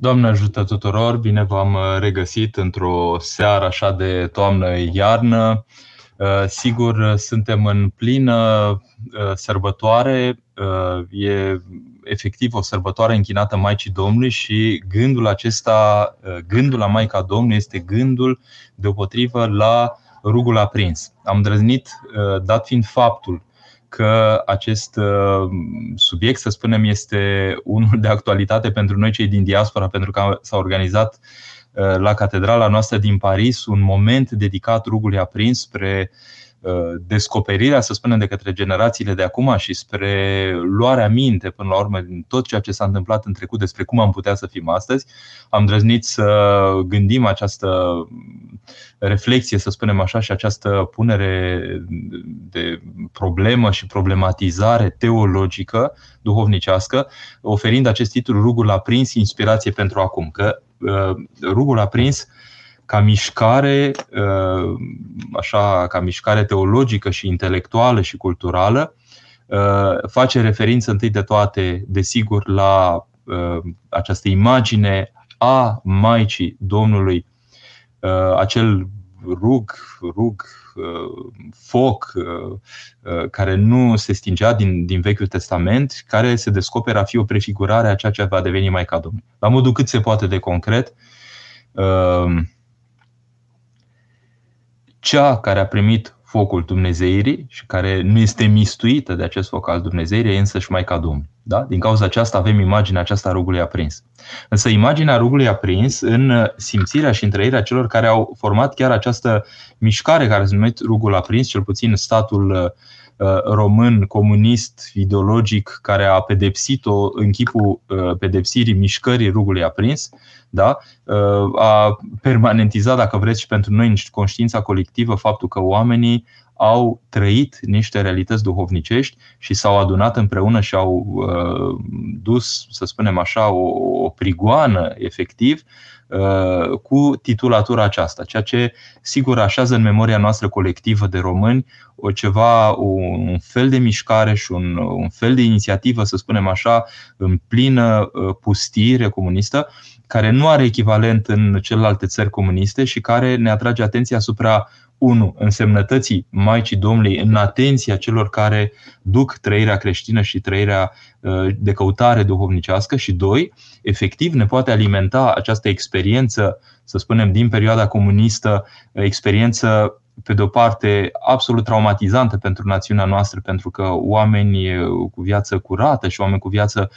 Doamne ajută tuturor, bine v-am uh, regăsit într-o seară așa de toamnă-iarnă. Uh, sigur, uh, suntem în plină sărbătoare, e efectiv o sărbătoare închinată Maicii Domnului și gândul acesta, gândul la Maica Domnului este gândul deopotrivă la rugul aprins. Am drăznit, dat fiind faptul că acest uh, subiect, să spunem, este unul de actualitate pentru noi cei din diaspora, pentru că s-a organizat uh, la catedrala noastră din Paris un moment dedicat rugului aprins spre Uh, descoperirea, să spunem, de către generațiile de acum și spre luarea minte, până la urmă, din tot ceea ce s-a întâmplat în trecut despre cum am putea să fim astăzi, am drăznit să gândim această reflexie, să spunem așa, și această punere de problemă și problematizare teologică, duhovnicească, oferind acest titlu Rugul aprins, inspirație pentru acum. Că uh, rugul aprins ca mișcare, uh, așa, ca mișcare teologică și intelectuală și culturală, uh, face referință întâi de toate, desigur, la uh, această imagine a Maicii Domnului, acel rug, rug, foc care nu se stingea din, din Vechiul Testament, care se descoperă a fi o prefigurare a ceea ce va deveni Maica Domnului. La modul cât se poate de concret, cea care a primit focul Dumnezeirii și care nu este mistuită de acest foc al Dumnezeirii e însăși Maica Domnului. Da? Din cauza aceasta avem imaginea aceasta a rugului aprins. Însă imaginea rugului aprins în simțirea și în trăirea celor care au format chiar această mișcare care se numește rugul aprins, cel puțin statul Uh, român comunist ideologic care a pedepsit-o în chipul uh, pedepsirii mișcării rugului aprins, da? Uh, a permanentizat, dacă vreți, și pentru noi în conștiința colectivă faptul că oamenii au trăit niște realități duhovnicești și s-au adunat împreună și au uh, dus, să spunem așa, o, o prigoană efectiv uh, cu titulatura aceasta, ceea ce sigur așează în memoria noastră colectivă de români o ceva, un fel de mișcare și un, un fel de inițiativă, să spunem așa, în plină uh, pustire comunistă, care nu are echivalent în celelalte țări comuniste și care ne atrage atenția asupra unu, însemnătății Maicii Domnului în atenția celor care duc trăirea creștină și trăirea uh, de căutare duhovnicească. Și doi, efectiv ne poate alimenta această experiență, să spunem, din perioada comunistă, experiență pe de o parte, absolut traumatizantă pentru națiunea noastră, pentru că oameni cu viață curată și oameni cu viață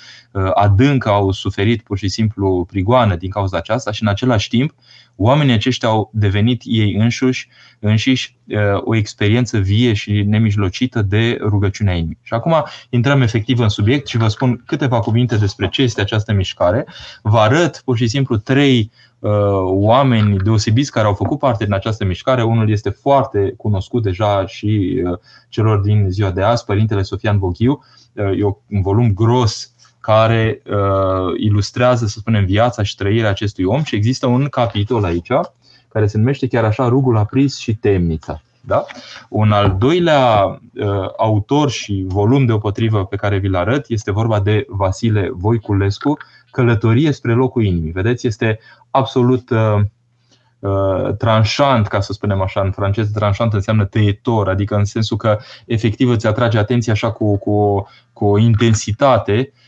adâncă au suferit pur și simplu prigoană din cauza aceasta și în același timp oamenii aceștia au devenit ei înșiși, înșiși o experiență vie și nemijlocită de rugăciunea inimii. Și acum intrăm efectiv în subiect și vă spun câteva cuvinte despre ce este această mișcare. Vă arăt pur și simplu trei Uh, oameni deosebiți care au făcut parte din această mișcare. Unul este foarte cunoscut deja și uh, celor din ziua de azi, Părintele Sofian Boghiu. Uh, e un volum gros care uh, ilustrează, să spunem, viața și trăirea acestui om și există un capitol aici care se numește chiar așa Rugul aprins și temnița. Da? Un al doilea uh, autor și volum deopotrivă pe care vi-l arăt este vorba de Vasile Voiculescu, Călătorie spre locul inimii. Vedeți, este absolut uh, uh, tranșant, ca să spunem așa, în francez tranșant înseamnă tăietor, adică în sensul că efectiv îți atrage atenția așa cu, cu, cu o intensitate uh,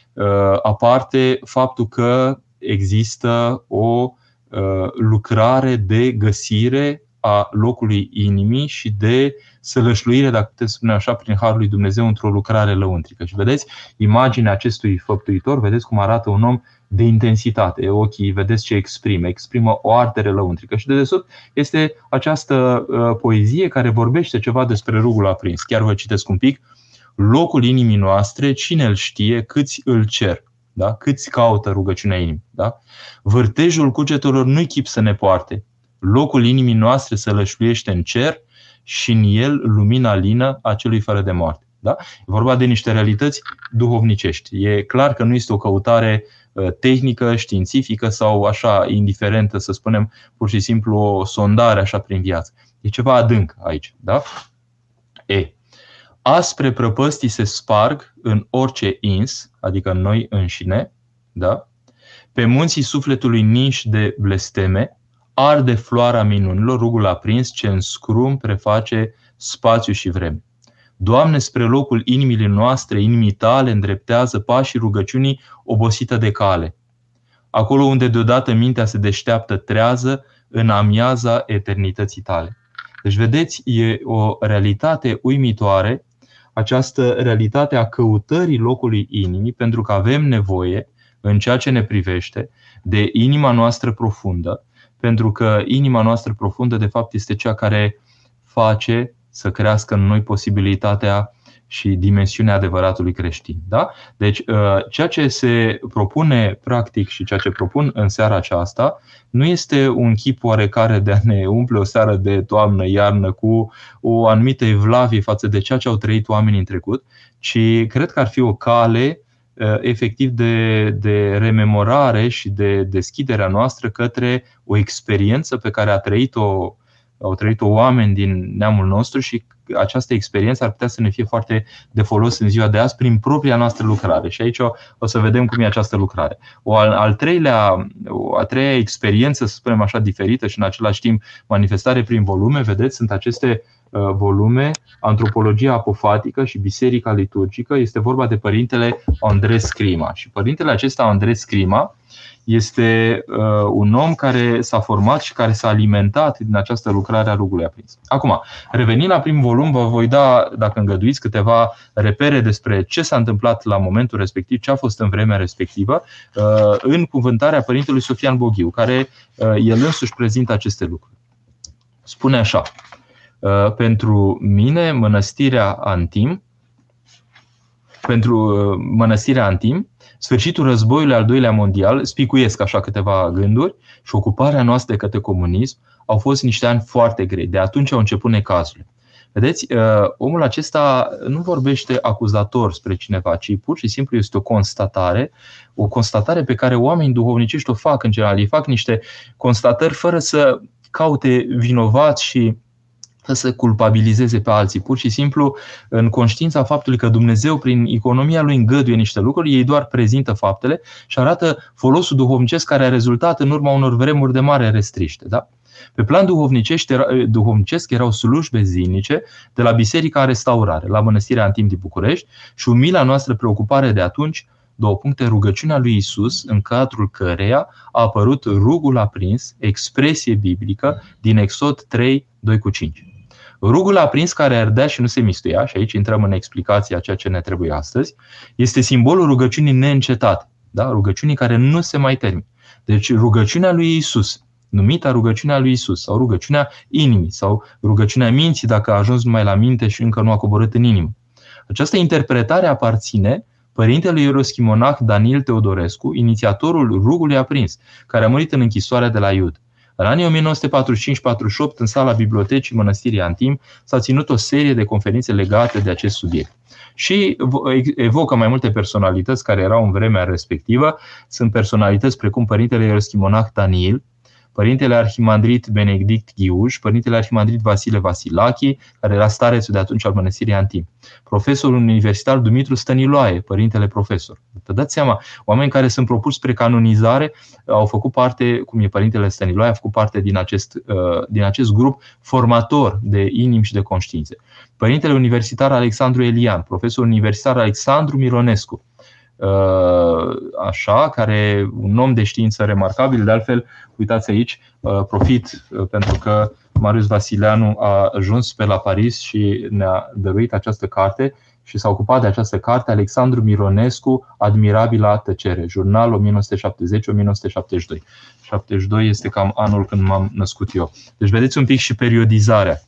aparte faptul că există o uh, lucrare de găsire a locului inimii și de sălășluire, dacă puteți spune așa, prin Harul lui Dumnezeu într-o lucrare lăuntrică. Și vedeți imaginea acestui făptuitor, vedeți cum arată un om de intensitate. Ochii, vedeți ce exprimă, exprimă o ardere lăuntrică. Și de desubt este această uh, poezie care vorbește ceva despre rugul aprins. Chiar vă citesc un pic. Locul inimii noastre, cine îl știe, câți îl cer. Da? Câți caută rugăciunea inimii. Da? Vârtejul cugetelor nu-i chip să ne poarte. Locul inimii noastre se lășluiește în cer și în el lumina lină a celui fără de moarte. Da? E vorba de niște realități duhovnicești. E clar că nu este o căutare uh, tehnică, științifică sau așa indiferentă, să spunem, pur și simplu o sondare așa prin viață. E ceva adânc aici. Da? E. Aspre prăpăstii se sparg în orice ins, adică în noi înșine, da? Pe munții sufletului ninși de blesteme, arde floarea minunilor, rugul aprins ce în scrum preface spațiu și vreme. Doamne, spre locul inimii noastre, inimii tale, îndreptează pașii rugăciunii obosită de cale. Acolo unde deodată mintea se deșteaptă trează în amiaza eternității tale. Deci, vedeți, e o realitate uimitoare, această realitate a căutării locului inimii, pentru că avem nevoie, în ceea ce ne privește, de inima noastră profundă, pentru că inima noastră profundă, de fapt, este cea care face să crească în noi posibilitatea și dimensiunea adevăratului creștin. Da? Deci, uh, ceea ce se propune practic și ceea ce propun în seara aceasta nu este un chip oarecare de a ne umple o seară de toamnă, iarnă cu o anumită evlavie față de ceea ce au trăit oamenii în trecut, ci cred că ar fi o cale uh, efectiv de, de rememorare și de deschiderea noastră către o experiență pe care a trăit-o au trăit-o oameni din neamul nostru și această experiență ar putea să ne fie foarte de folos în ziua de azi prin propria noastră lucrare. Și aici o, o să vedem cum e această lucrare. O al, al treilea, o a treia experiență, să spunem așa, diferită și în același timp manifestare prin volume, vedeți, sunt aceste uh, volume, Antropologia apofatică și Biserica liturgică. Este vorba de părintele Andres Scrima. Și părintele acesta, Andres Scrima, este uh, un om care s-a format și care s-a alimentat din această lucrare a rugului aprins. Acum, revenind la primul volum, vă voi da, dacă îngăduiți, câteva repere despre ce s-a întâmplat la momentul respectiv, ce a fost în vremea respectivă, uh, în cuvântarea Părintelui Sofian Boghiu, care uh, el însuși prezintă aceste lucruri. Spune așa, uh, pentru mine, mănăstirea Antim, pentru uh, mănăstirea Antim, sfârșitul războiului al doilea mondial, spicuiesc așa câteva gânduri, și ocuparea noastră către comunism au fost niște ani foarte grei. De atunci au început necazurile. Vedeți, uh, omul acesta nu vorbește acuzator spre cineva, ci pur și simplu este o constatare, o constatare pe care oamenii duhovnicești o fac în general. Ei fac niște constatări fără să caute vinovați și să culpabilizeze pe alții. Pur și simplu, în conștiința faptului că Dumnezeu, prin economia lui, îngăduie niște lucruri, ei doar prezintă faptele și arată folosul duhovnicesc care a rezultat în urma unor vremuri de mare restriște. Da? Pe plan duhovnicesc erau slujbe zilnice de la Biserica în Restaurare, la Mănăstirea Antim din București și umila noastră preocupare de atunci, două puncte, rugăciunea lui Isus, în cadrul căreia a apărut rugul aprins, expresie biblică din Exod 3, 2 cu 5. Rugul aprins care ardea și nu se mistuia, și aici intrăm în explicația ceea ce ne trebuie astăzi, este simbolul rugăciunii neîncetate, da? rugăciunii care nu se mai termină. Deci rugăciunea lui Isus, numită rugăciunea lui Isus, sau rugăciunea inimii, sau rugăciunea minții dacă a ajuns numai la minte și încă nu a coborât în inimă. Această interpretare aparține părintelui ieroschimonah Daniel Teodorescu, inițiatorul rugului aprins, care a murit în închisoarea de la Iud. În anii 1945-48, în sala bibliotecii Mănăstirii Antim, s-a ținut o serie de conferințe legate de acest subiect. Și evocă mai multe personalități care erau în vremea respectivă. Sunt personalități precum Părintele Ieroschimonah Daniel, Părintele Arhimandrit Benedict Ghiuș, Părintele Arhimandrit Vasile Vasilachi, care era starețul de atunci al mănăstirii Antim, profesorul universitar Dumitru Stăniloae, Părintele Profesor. Vă dați seama, oameni care sunt propuși spre canonizare au făcut parte, cum e Părintele Stăniloae, a făcut parte din acest, uh, din acest grup formator de inimi și de conștiințe. Părintele Universitar Alexandru Elian, profesorul universitar Alexandru Mironescu, Uh, așa, care un om de știință remarcabil, de altfel, uitați aici, uh, profit uh, pentru că Marius Vasileanu a ajuns pe la Paris și ne-a dăruit această carte și s-a ocupat de această carte Alexandru Mironescu, Admirabila tăcere, jurnal 1970-1972. 72 este cam anul când m-am născut eu. Deci vedeți un pic și periodizarea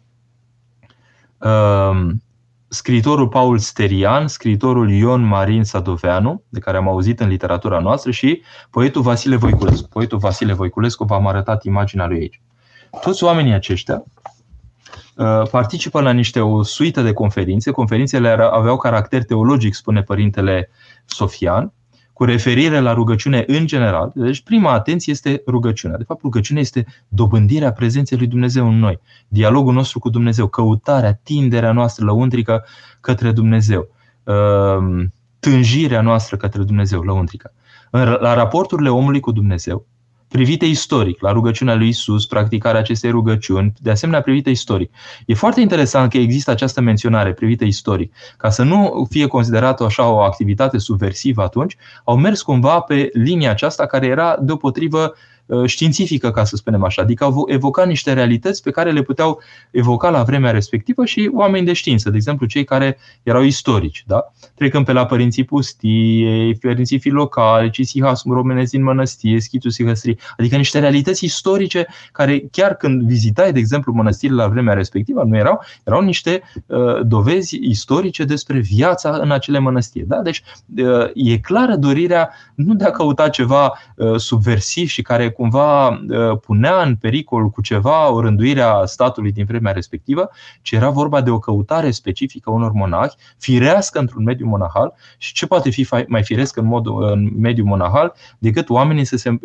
scriitorul Paul Sterian, scriitorul Ion Marin Sadoveanu, de care am auzit în literatura noastră, și poetul Vasile Voiculescu. Poetul Vasile Voiculescu v-am arătat imaginea lui aici. Toți oamenii aceștia uh, participă la niște o suită de conferințe. Conferințele aveau caracter teologic, spune părintele Sofian, cu referire la rugăciune în general. Deci prima atenție este rugăciunea. De fapt, rugăciunea este dobândirea prezenței lui Dumnezeu în noi, dialogul nostru cu Dumnezeu, căutarea, tinderea noastră lăuntrică către Dumnezeu, ehm, tânjirea noastră către Dumnezeu lăuntrică. la raporturile omului cu Dumnezeu, privite istoric, la rugăciunea lui Isus, practicarea acestei rugăciuni, de asemenea privite istoric. E foarte interesant că există această menționare privită istoric. Ca să nu fie considerată așa o activitate subversivă atunci, au mers cumva pe linia aceasta care era deopotrivă Uh, științifică, ca să spunem așa. Adică au evocat niște realități pe care le puteau evoca la vremea respectivă și oameni de știință, de exemplu cei care erau istorici, da? trecând pe la părinții pustiei, părinții filocali, Cisihas romenezi din mănăstire, Schitul Sihăstri, adică niște realități istorice care chiar când vizitai, de exemplu, mănăstirile la vremea respectivă, nu erau, erau niște uh, dovezi istorice despre viața în acele mănăstiri. Da? Deci uh, e clară dorirea nu de a căuta ceva uh, subversiv și care cumva uh, punea în pericol cu ceva o rânduirea statului din vremea respectivă, ci era vorba de o căutare specifică a unor monahi, firească într-un mediu monahal și ce poate fi mai firesc în, mod, în mediu monahal decât oamenii să se uh,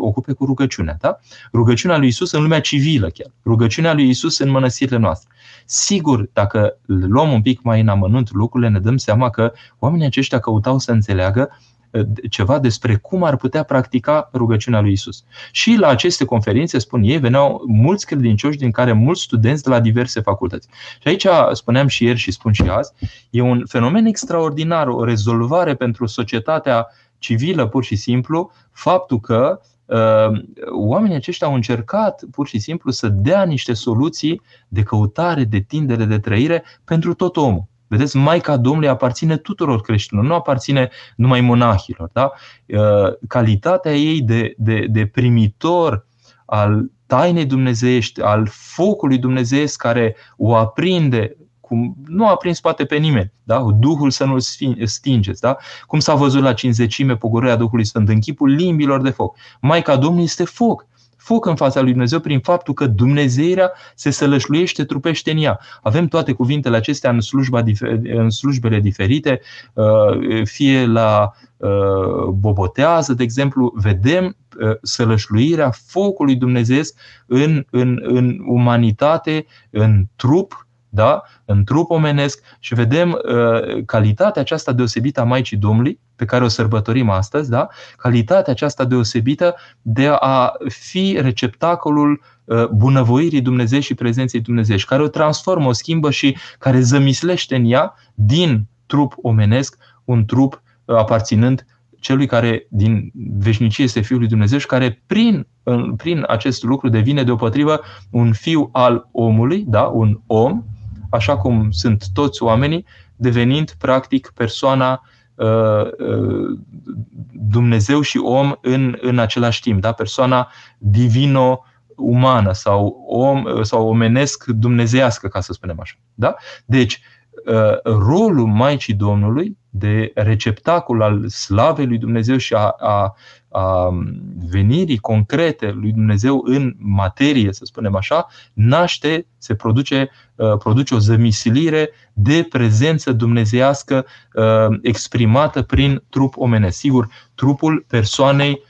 ocupe cu rugăciunea. Da? Rugăciunea lui Isus în lumea civilă chiar, rugăciunea lui Isus în mănăstirile noastre. Sigur, dacă luăm un pic mai în amănunt lucrurile, ne dăm seama că oamenii aceștia căutau să înțeleagă ceva despre cum ar putea practica rugăciunea lui Isus. Și la aceste conferințe, spun ei, veneau mulți credincioși din care mulți studenți de la diverse facultăți. Și aici, spuneam și ieri și spun și azi, e un fenomen extraordinar, o rezolvare pentru societatea civilă, pur și simplu, faptul că uh, oamenii aceștia au încercat pur și simplu să dea niște soluții de căutare, de tindere, de trăire pentru tot omul. Vedeți, Maica Domnului aparține tuturor creștinilor, nu aparține numai monahilor. Da? Uh, calitatea ei de, de, de primitor al tainei dumnezeiești, al focului dumnezeiesc care o aprinde cum nu a prins poate pe nimeni, da? Duhul să nu-l stingeți, da? Cum s-a văzut la cinzecime pogorârea Duhului Sfânt în chipul limbilor de foc. Maica Domnului este foc foc în fața lui Dumnezeu prin faptul că Dumnezeirea se sălășluiește, trupește în ea. Avem toate cuvintele acestea în, slujba, în slujbele diferite, uh, fie la uh, bobotează, de exemplu, vedem uh, sălășluirea focului dumnezeesc în, în, în umanitate, în trup, da? în trup omenesc și vedem uh, calitatea aceasta deosebită a Maicii Domnului, pe care o sărbătorim astăzi, da? calitatea aceasta deosebită de a fi receptacolul uh, bunăvoirii Dumnezeu și prezenței Dumnezeu, care o transformă, o schimbă și care zămislește în ea din trup omenesc un trup uh, aparținând celui care din veșnicie este Fiul lui Dumnezeu și care prin, prin acest lucru devine deopotrivă un fiu al omului, da? un om, așa cum sunt toți oamenii, devenind practic persoana uh, uh, Dumnezeu și om în, în același timp, da? persoana divino-umană sau, om, sau omenesc dumnezească, ca să spunem așa. Da? Deci, Uh, rolul Maicii Domnului de receptacol al slavei lui Dumnezeu și a, a, a venirii concrete lui Dumnezeu în materie, să spunem așa, naște, se produce, uh, produce o zămisilire de prezență dumnezeiască uh, exprimată prin trup omenesc. Sigur, trupul persoanei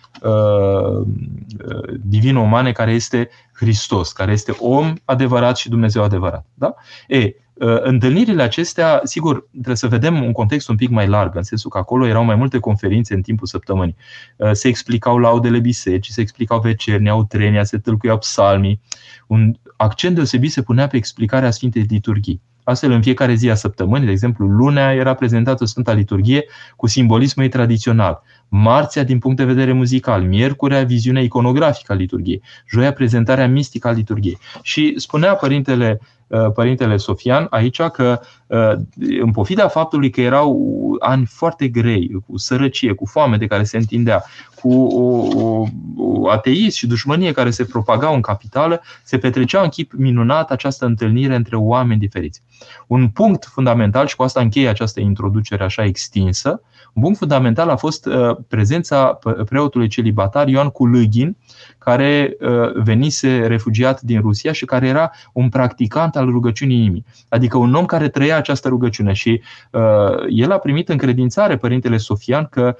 divin-umane care este Hristos, care este om adevărat și Dumnezeu adevărat. Da? E, Uh, întâlnirile acestea, sigur, trebuie să vedem un context un pic mai larg, în sensul că acolo erau mai multe conferințe în timpul săptămânii. Uh, se explicau laudele bisericii, se explicau vecernia, utrenia, se tâlcuiau psalmii. Un accent deosebit se punea pe explicarea Sfintei Liturghii. Astfel, în fiecare zi a săptămânii, de exemplu, lunea era prezentată Sfânta Liturghie cu simbolismul ei tradițional. Marțea, din punct de vedere muzical, miercurea, viziunea iconografică a liturgiei, joia, prezentarea mistică a liturgiei. Și spunea Părintele Uh, Părintele Sofian aici că uh, în pofida faptului că erau ani foarte grei, cu sărăcie, cu foame de care se întindea, cu o, o, o ateism și dușmănie care se propagau în capitală, se petrecea în chip minunat această întâlnire între oameni diferiți. Un punct fundamental, și cu asta încheie această introducere așa extinsă, un punct fundamental a fost uh, prezența preotului celibatar Ioan Culâghin, care uh, venise refugiat din Rusia și care era un practicant al rugăciunii inimii. Adică un om care trăia această rugăciune și uh, el a primit încredințare Părintele Sofian că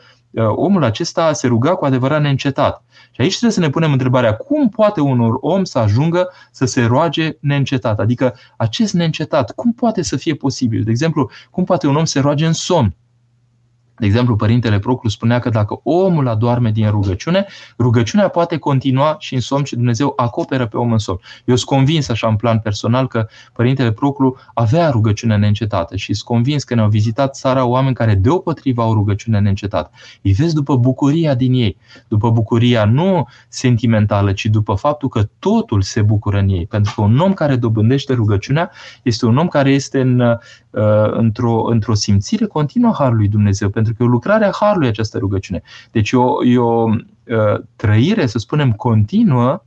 omul acesta se ruga cu adevărat neîncetat. Și aici trebuie să ne punem întrebarea, cum poate un om să ajungă să se roage neîncetat? Adică acest neîncetat, cum poate să fie posibil? De exemplu, cum poate un om să se roage în somn? De exemplu, Părintele Proclu spunea că dacă omul adorme din rugăciune, rugăciunea poate continua și în somn și Dumnezeu acoperă pe om în somn. Eu sunt convins așa în plan personal că Părintele Proclu avea rugăciune neîncetată și sunt convins că ne-au vizitat țara oameni care deopotrivă au rugăciune neîncetată. Îi vezi după bucuria din ei, după bucuria nu sentimentală, ci după faptul că totul se bucură în ei. Pentru că un om care dobândește rugăciunea este un om care este în, uh, într-o, într-o simțire continuă a Harului Dumnezeu. Pentru pentru că e o lucrare a Harului această rugăciune. Deci e o, e o uh, trăire, să spunem, continuă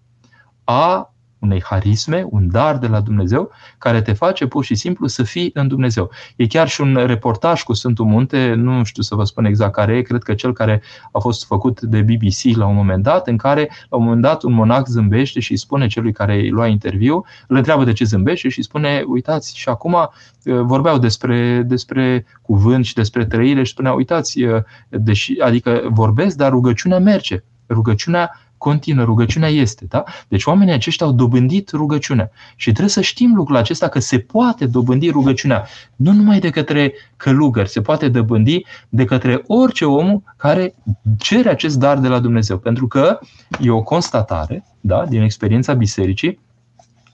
a unei harisme, un dar de la Dumnezeu, care te face pur și simplu să fii în Dumnezeu. E chiar și un reportaj cu Sfântul Munte, nu știu să vă spun exact care e, cred că cel care a fost făcut de BBC la un moment dat, în care la un moment dat un monac zâmbește și îi spune celui care îi lua interviu, îl întreabă de ce zâmbește și îi spune, uitați, și acum uh, vorbeau despre, despre cuvânt și despre trăire și spunea, uitați, uh, deși, adică vorbesc, dar rugăciunea merge. Rugăciunea continuă, rugăciunea este. Da? Deci oamenii aceștia au dobândit rugăciunea. Și trebuie să știm lucrul acesta că se poate dobândi rugăciunea nu numai de către călugări, se poate dobândi de către orice om care cere acest dar de la Dumnezeu. Pentru că e o constatare da, din experiența bisericii,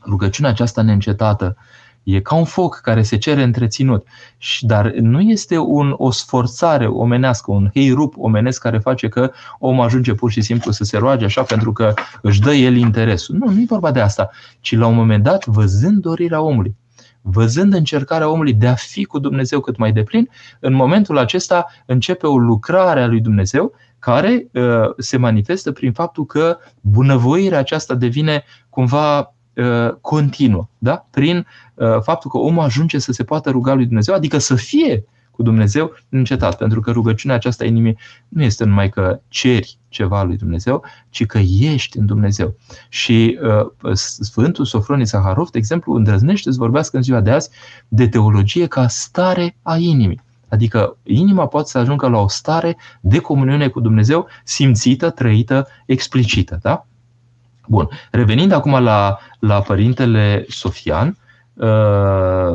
rugăciunea aceasta neîncetată E ca un foc care se cere întreținut. Dar nu este un, o sforțare omenească, un heirup omenesc care face că omul ajunge pur și simplu să se roage așa pentru că își dă el interesul. Nu, nu e vorba de asta. Ci la un moment dat, văzând dorirea omului, văzând încercarea omului de a fi cu Dumnezeu cât mai deplin, în momentul acesta începe o lucrare a lui Dumnezeu care uh, se manifestă prin faptul că bunăvoirea aceasta devine cumva Uh, continuă, da? prin uh, faptul că omul ajunge să se poată ruga lui Dumnezeu, adică să fie cu Dumnezeu încetat, pentru că rugăciunea aceasta inimii nu este numai că ceri ceva lui Dumnezeu, ci că ești în Dumnezeu. Și uh, Sfântul Sofronie Saharov, de exemplu, îndrăznește să vorbească în ziua de azi de teologie ca stare a inimii. Adică inima poate să ajungă la o stare de comuniune cu Dumnezeu simțită, trăită, explicită. Da? Bun. Revenind acum la, la părintele Sofian, uh,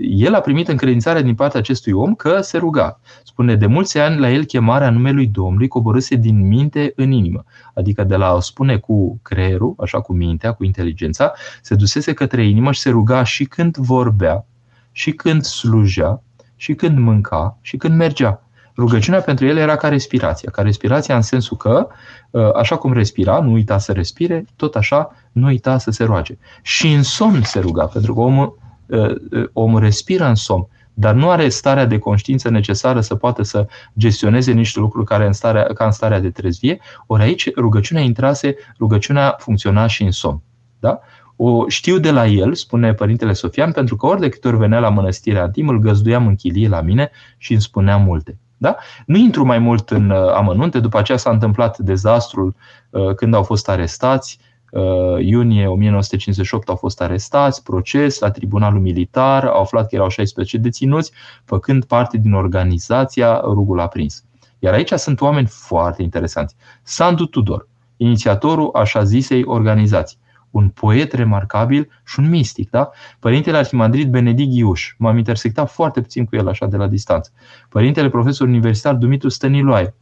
el a primit încredințarea din partea acestui om că se ruga. Spune, de mulți ani la el chemarea numelui Domnului coborâse din minte în inimă. Adică de la a spune cu creierul, așa cu mintea, cu inteligența, se dusese către inimă și se ruga și când vorbea, și când slujea, și când mânca, și când mergea. Rugăciunea pentru el era ca respirația. Ca respirația în sensul că, ă, așa cum respira, nu uita să respire, tot așa nu uita să se roage. Și în somn se ruga, pentru că omul, ă, ă, omul respiră în somn, dar nu are starea de conștiință necesară să poată să gestioneze niște lucruri care în starea, ca în starea de trezvie, ori aici rugăciunea intrase, rugăciunea funcționa și în somn. Da? O știu de la el, spune Părintele Sofian, pentru că ori de câte ori venea la mănăstirea Antim, îl găzduiam în chilie la mine și îmi spunea multe. Da? Nu intru mai mult în uh, amănunte, după aceea s-a întâmplat dezastrul uh, când au fost arestați, uh, iunie 1958 au fost arestați, proces la tribunalul militar, au aflat că erau 16 deținuți, făcând parte din organizația Rugul Aprins. Iar aici sunt oameni foarte interesanți. Sandu Tudor, inițiatorul așa zisei organizații un poet remarcabil și un mistic. Da? Părintele Arhimandrit Benedict Iuș, m-am intersectat foarte puțin cu el așa de la distanță. Părintele profesor universitar Dumitru Stăniloae,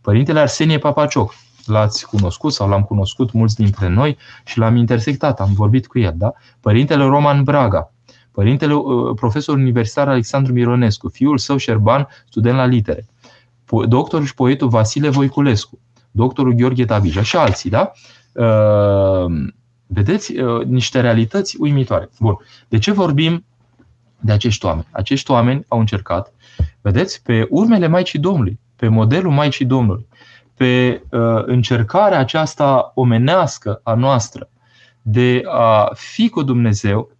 Părintele Arsenie Papacioc, l-ați cunoscut sau l-am cunoscut mulți dintre noi și l-am intersectat, am vorbit cu el. Da? Părintele Roman Braga, Părintele uh, profesor universitar Alexandru Mironescu, fiul său Șerban, student la litere, doctorul și poetul Vasile Voiculescu, doctorul Gheorghe Tabija și alții, da? Uh, Vedeți uh, niște realități uimitoare. Bun. De ce vorbim de acești oameni? Acești oameni au încercat, vedeți, pe urmele Maicii Domnului, pe modelul Maicii Domnului, pe uh, încercarea aceasta omenească a noastră de a fi cu Dumnezeu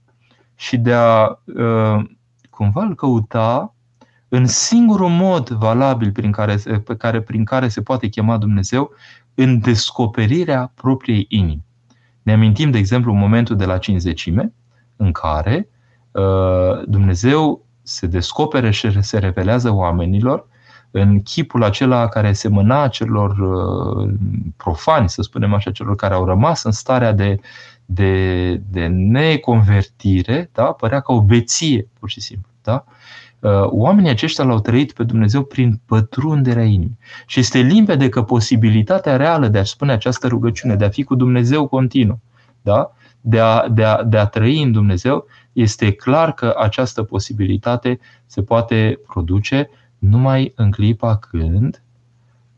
și de a uh, cumva îl căuta în singurul mod valabil prin care, pe care, prin care se poate chema Dumnezeu în descoperirea propriei inimi. Ne amintim, de exemplu, momentul de la cinzecime, în care uh, Dumnezeu se descopere și se revelează oamenilor în chipul acela care semăna celor uh, profani, să spunem așa, celor care au rămas în starea de, de, de neconvertire, da? părea ca o beție, pur și simplu. Da? Uh, oamenii aceștia l-au trăit pe Dumnezeu prin pătrunderea inimii. Și este limpede că posibilitatea reală de a spune această rugăciune, de a fi cu Dumnezeu continuu, da? de, a, de, a, de a trăi în Dumnezeu, este clar că această posibilitate se poate produce numai în clipa când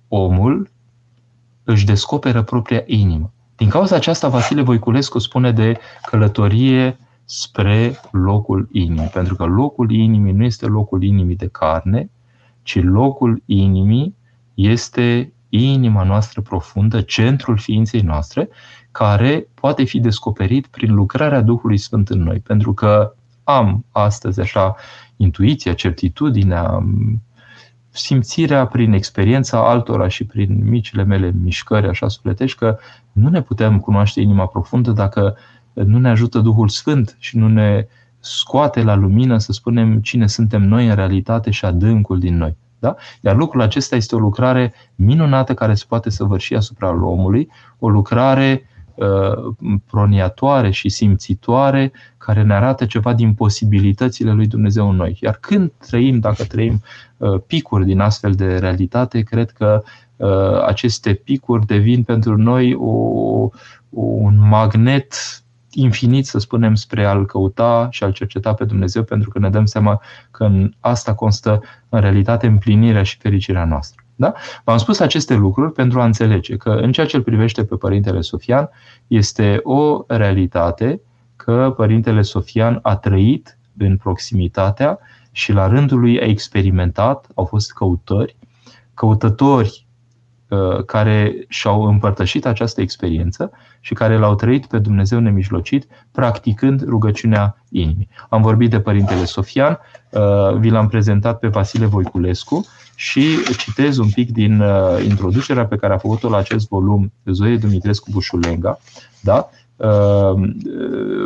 omul își descoperă propria inimă. Din cauza aceasta, Vasile Voiculescu spune de călătorie spre locul inimii. Pentru că locul inimii nu este locul inimii de carne, ci locul inimii este inima noastră profundă, centrul ființei noastre, care poate fi descoperit prin lucrarea Duhului Sfânt în noi. Pentru că am astăzi așa intuiția, certitudinea, simțirea prin experiența altora și prin micile mele mișcări așa sufletești că nu ne putem cunoaște inima profundă dacă nu ne ajută Duhul Sfânt și nu ne scoate la lumină să spunem cine suntem noi în realitate și adâncul din noi. Da? Iar lucrul acesta este o lucrare minunată care se poate săvârși asupra omului, o lucrare uh, proniatoare și simțitoare care ne arată ceva din posibilitățile lui Dumnezeu în noi. Iar când trăim, dacă trăim uh, picuri din astfel de realitate, cred că uh, aceste picuri devin pentru noi o, un magnet infinit, să spunem, spre a-L căuta și a-L cerceta pe Dumnezeu, pentru că ne dăm seama că în asta constă, în realitate, împlinirea și fericirea noastră. Da? V-am spus aceste lucruri pentru a înțelege că, în ceea ce îl privește pe Părintele Sofian, este o realitate că Părintele Sofian a trăit în proximitatea și la rândul lui a experimentat, au fost căutări, căutători Uh, care și-au împărtășit această experiență și care l-au trăit pe Dumnezeu nemijlocit, practicând rugăciunea inimii. Am vorbit de Părintele Sofian, uh, vi l-am prezentat pe Vasile Voiculescu și citez un pic din uh, introducerea pe care a făcut-o la acest volum Zoe Dumitrescu Bușulenga, da?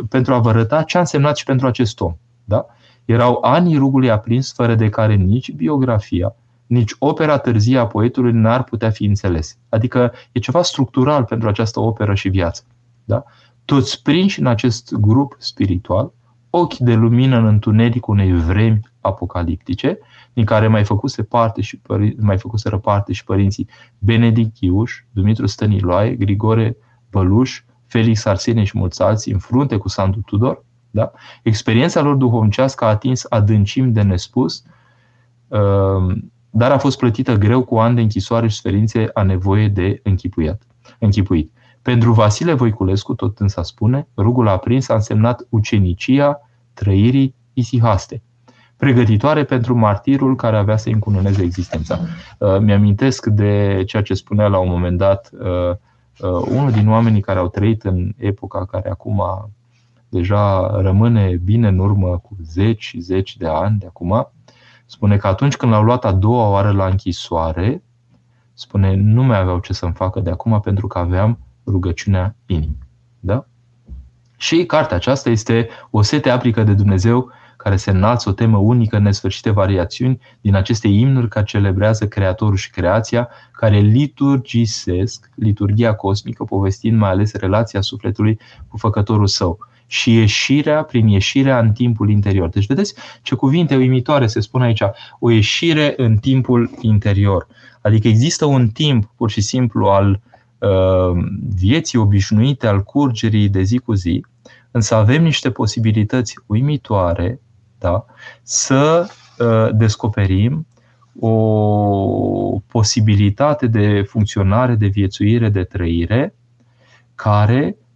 pentru a vă arăta ce a însemnat și pentru acest om. Da? Erau anii rugului aprins, fără de care nici biografia, nici opera târzie a poetului n-ar putea fi înțeles. Adică e ceva structural pentru această operă și viață. Da? Toți prinși în acest grup spiritual, ochi de lumină în întuneric unei vremi apocaliptice, din care mai făcuse parte și pări, mai făcuseră parte și părinții Benedict Iuș, Dumitru Stăniloae, Grigore Băluș, Felix Arsenieș și mulți alții, în frunte cu Sandu Tudor, da? experiența lor duhovnicească a atins adâncim de nespus, uh, dar a fost plătită greu cu ani de închisoare și suferințe a nevoie de închipuit. închipuit. Pentru Vasile Voiculescu, tot însă spune, rugul aprins a însemnat ucenicia trăirii isihaste, pregătitoare pentru martirul care avea să încununeze existența. Uh, mi-amintesc de ceea ce spunea la un moment dat uh, uh, unul din oamenii care au trăit în epoca care acum deja rămâne bine în urmă cu zeci și zeci de ani de acum, Spune că atunci când l-au luat a doua oară la închisoare, spune, nu mai aveau ce să-mi facă de acum pentru că aveam rugăciunea inimii. Da? Și cartea aceasta este o sete aplică de Dumnezeu care se înalță o temă unică în nesfârșite variațiuni din aceste imnuri care celebrează Creatorul și creația, care liturgisesc liturgia cosmică, povestind mai ales relația sufletului cu Făcătorul său și ieșirea prin ieșirea în timpul interior. Deci vedeți ce cuvinte uimitoare se spun aici. O ieșire în timpul interior. Adică există un timp pur și simplu al uh, vieții obișnuite, al curgerii de zi cu zi, însă avem niște posibilități uimitoare da, să uh, descoperim o posibilitate de funcționare, de viețuire, de trăire, care Uh,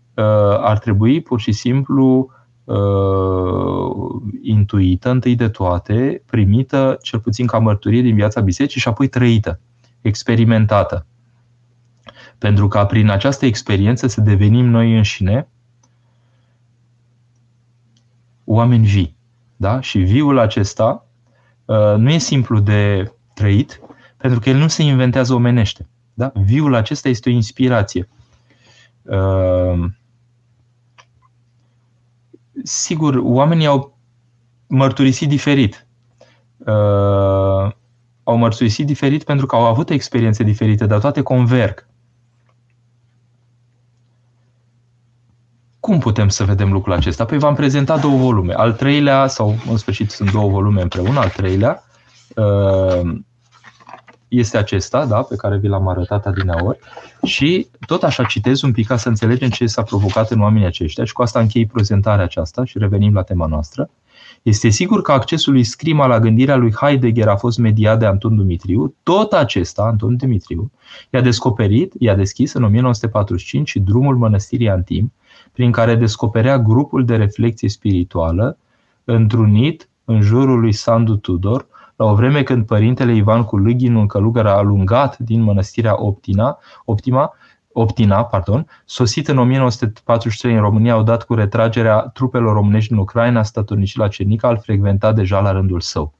ar trebui pur și simplu uh, intuită întâi de toate, primită cel puțin ca mărturie din viața bisericii și apoi trăită, experimentată. Pentru ca prin această experiență să devenim noi înșine oameni vii. Da? Și viul acesta uh, nu e simplu de trăit, pentru că el nu se inventează omenește. Da? Viul acesta este o inspirație. Uh, sigur, oamenii au mărturisit diferit. Uh, au mărturisit diferit pentru că au avut experiențe diferite, dar toate converg. cum putem să vedem lucrul acesta? Păi v-am prezentat două volume. Al treilea, sau în sfârșit sunt două volume împreună, al treilea uh, este acesta, da, pe care vi l-am arătat adineaori și tot așa citez un pic ca să înțelegem ce s-a provocat în oamenii aceștia și cu asta închei prezentarea aceasta și revenim la tema noastră. Este sigur că accesul lui Scrima la gândirea lui Heidegger a fost mediat de Anton Dumitriu. Tot acesta, Anton Dumitriu, i-a descoperit, i-a deschis în 1945 drumul mănăstirii Antim, prin care descoperea grupul de reflexie spirituală întrunit în jurul lui Sandu Tudor, la o vreme când părintele Ivan cu Lâghin, un călugăr alungat din mănăstirea Optina, Optima, Optina, pardon, sosit în 1943 în România odată cu retragerea trupelor românești din Ucraina, statornicii la Cernica, îl frecventa deja la rândul său.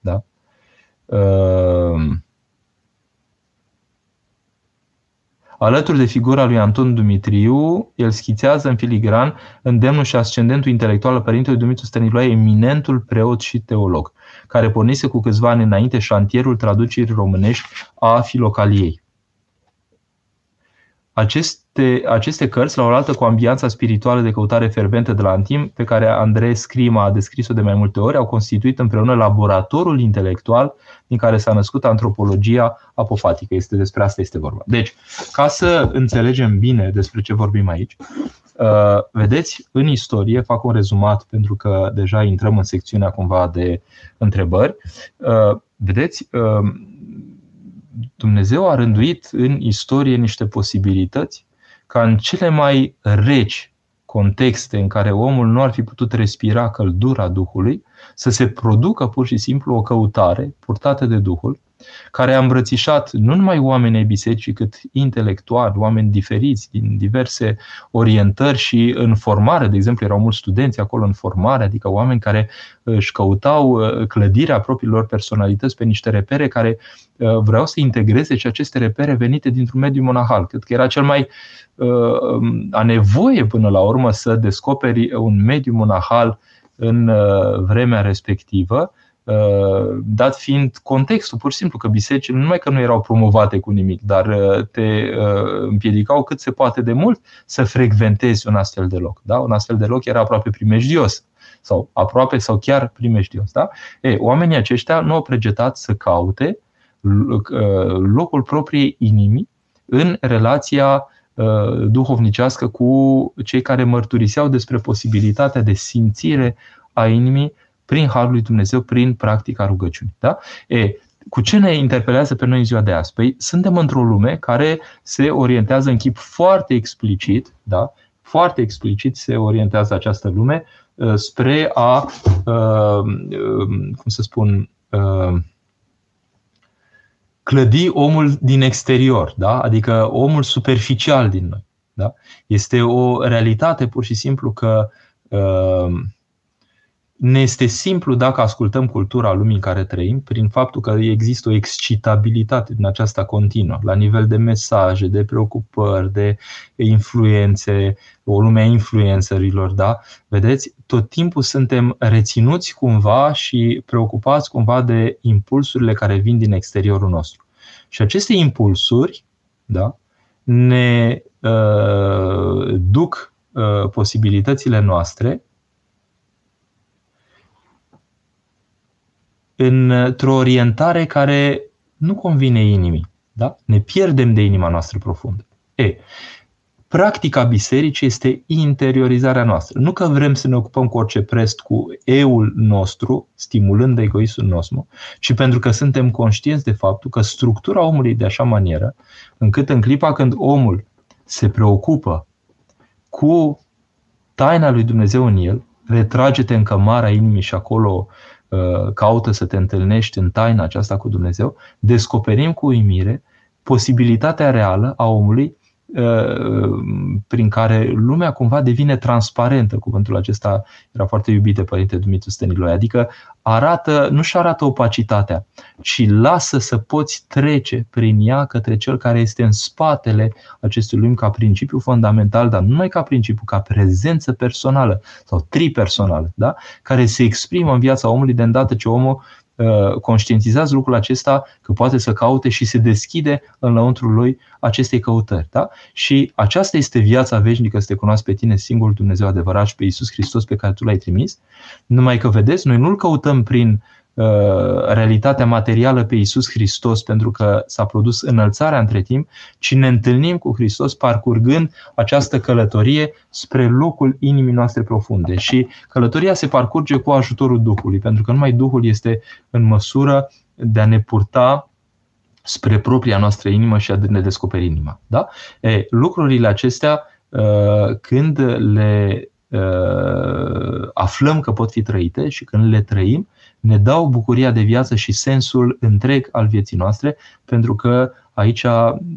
Da? Uh... Alături de figura lui Anton Dumitriu, el schițează în filigran îndemnul și ascendentul intelectual al părintelui Dumitru Stăniloae, eminentul preot și teolog, care pornise cu câțiva ani înainte șantierul traducerii românești a filocaliei. Aceste, aceste cărți, la o altă cu ambianța spirituală de căutare ferventă de la Antim, pe care Andrei Scrima a descris-o de mai multe ori, au constituit împreună laboratorul intelectual din care s-a născut antropologia apofatică. Este despre asta este vorba. Deci, ca să înțelegem bine despre ce vorbim aici, uh, vedeți, în istorie, fac un rezumat pentru că deja intrăm în secțiunea cumva de întrebări. Uh, vedeți, uh, Dumnezeu a rânduit în istorie niște posibilități ca în cele mai reci contexte în care omul nu ar fi putut respira căldura Duhului, să se producă pur și simplu o căutare purtată de Duhul, care a îmbrățișat nu numai oamenii bisericii, cât intelectuali, oameni diferiți, din diverse orientări și în formare. De exemplu, erau mulți studenți acolo în formare, adică oameni care își căutau uh, clădirea propriilor personalități pe niște repere care uh, vreau să integreze și aceste repere venite dintr-un mediu monahal. Cred că era cel mai uh, um, a nevoie până la urmă să descoperi un mediu monahal în vremea respectivă Uh, dat fiind contextul, pur și simplu, că bisericile nu numai că nu erau promovate cu nimic, dar uh, te uh, împiedicau cât se poate de mult să frecventezi un astfel de loc. Da? Un astfel de loc era aproape primejdios sau aproape sau chiar primejdios. Da? E, oamenii aceștia nu au pregetat să caute locul propriei inimii în relația duhovnicească cu cei care mărturiseau despre posibilitatea de simțire a inimii prin Harul lui Dumnezeu, prin practica rugăciunii. Da? E, cu ce ne interpelează pe noi în ziua de azi? Păi suntem într-o lume care se orientează în chip foarte explicit, da? foarte explicit se orientează această lume uh, spre a, uh, um, cum să spun, uh, clădi omul din exterior, da? adică omul superficial din noi. Da? Este o realitate pur și simplu că uh, ne este simplu dacă ascultăm cultura lumii în care trăim, prin faptul că există o excitabilitate din aceasta continuă, la nivel de mesaje, de preocupări, de influențe, o lume a influencerilor, da? Vedeți, tot timpul suntem reținuți cumva și preocupați cumva de impulsurile care vin din exteriorul nostru. Și aceste impulsuri, da, ne uh, duc uh, posibilitățile noastre într-o orientare care nu convine inimii. Da? Ne pierdem de inima noastră profundă. E, practica bisericii este interiorizarea noastră. Nu că vrem să ne ocupăm cu orice prest cu eul nostru, stimulând egoismul nostru, ci pentru că suntem conștienți de faptul că structura omului de așa manieră, încât în clipa când omul se preocupă cu taina lui Dumnezeu în el, retrage-te în cămara inimii și acolo Uh, caută să te întâlnești în taina aceasta cu Dumnezeu, descoperim cu uimire posibilitatea reală a omului Uh, prin care lumea cumva devine transparentă. Cuvântul acesta era foarte iubit de Părinte Dumitru Stăniloi. Adică arată, nu și arată opacitatea, ci lasă să poți trece prin ea către cel care este în spatele acestui lumi ca principiu fundamental, dar nu numai ca principiu, ca prezență personală sau tripersonală, da? care se exprimă în viața omului de îndată ce omul uh, conștientizați lucrul acesta că poate să caute și se deschide în lăuntrul lui acestei căutări. Da? Și aceasta este viața veșnică, să te cunoască pe tine singurul Dumnezeu adevărat și pe Iisus Hristos pe care tu l-ai trimis. Numai că, vedeți, noi nu-L căutăm prin uh, Uh, realitatea materială pe Iisus Hristos pentru că s-a produs înălțarea între timp, ci ne întâlnim cu Hristos parcurgând această călătorie spre locul inimii noastre profunde. Și călătoria se parcurge cu ajutorul Duhului, pentru că numai Duhul este în măsură de a ne purta spre propria noastră inimă și a ne descoperi inima. Da? E, lucrurile acestea, uh, când le uh, aflăm că pot fi trăite și când le trăim, ne dau bucuria de viață și sensul întreg al vieții noastre, pentru că aici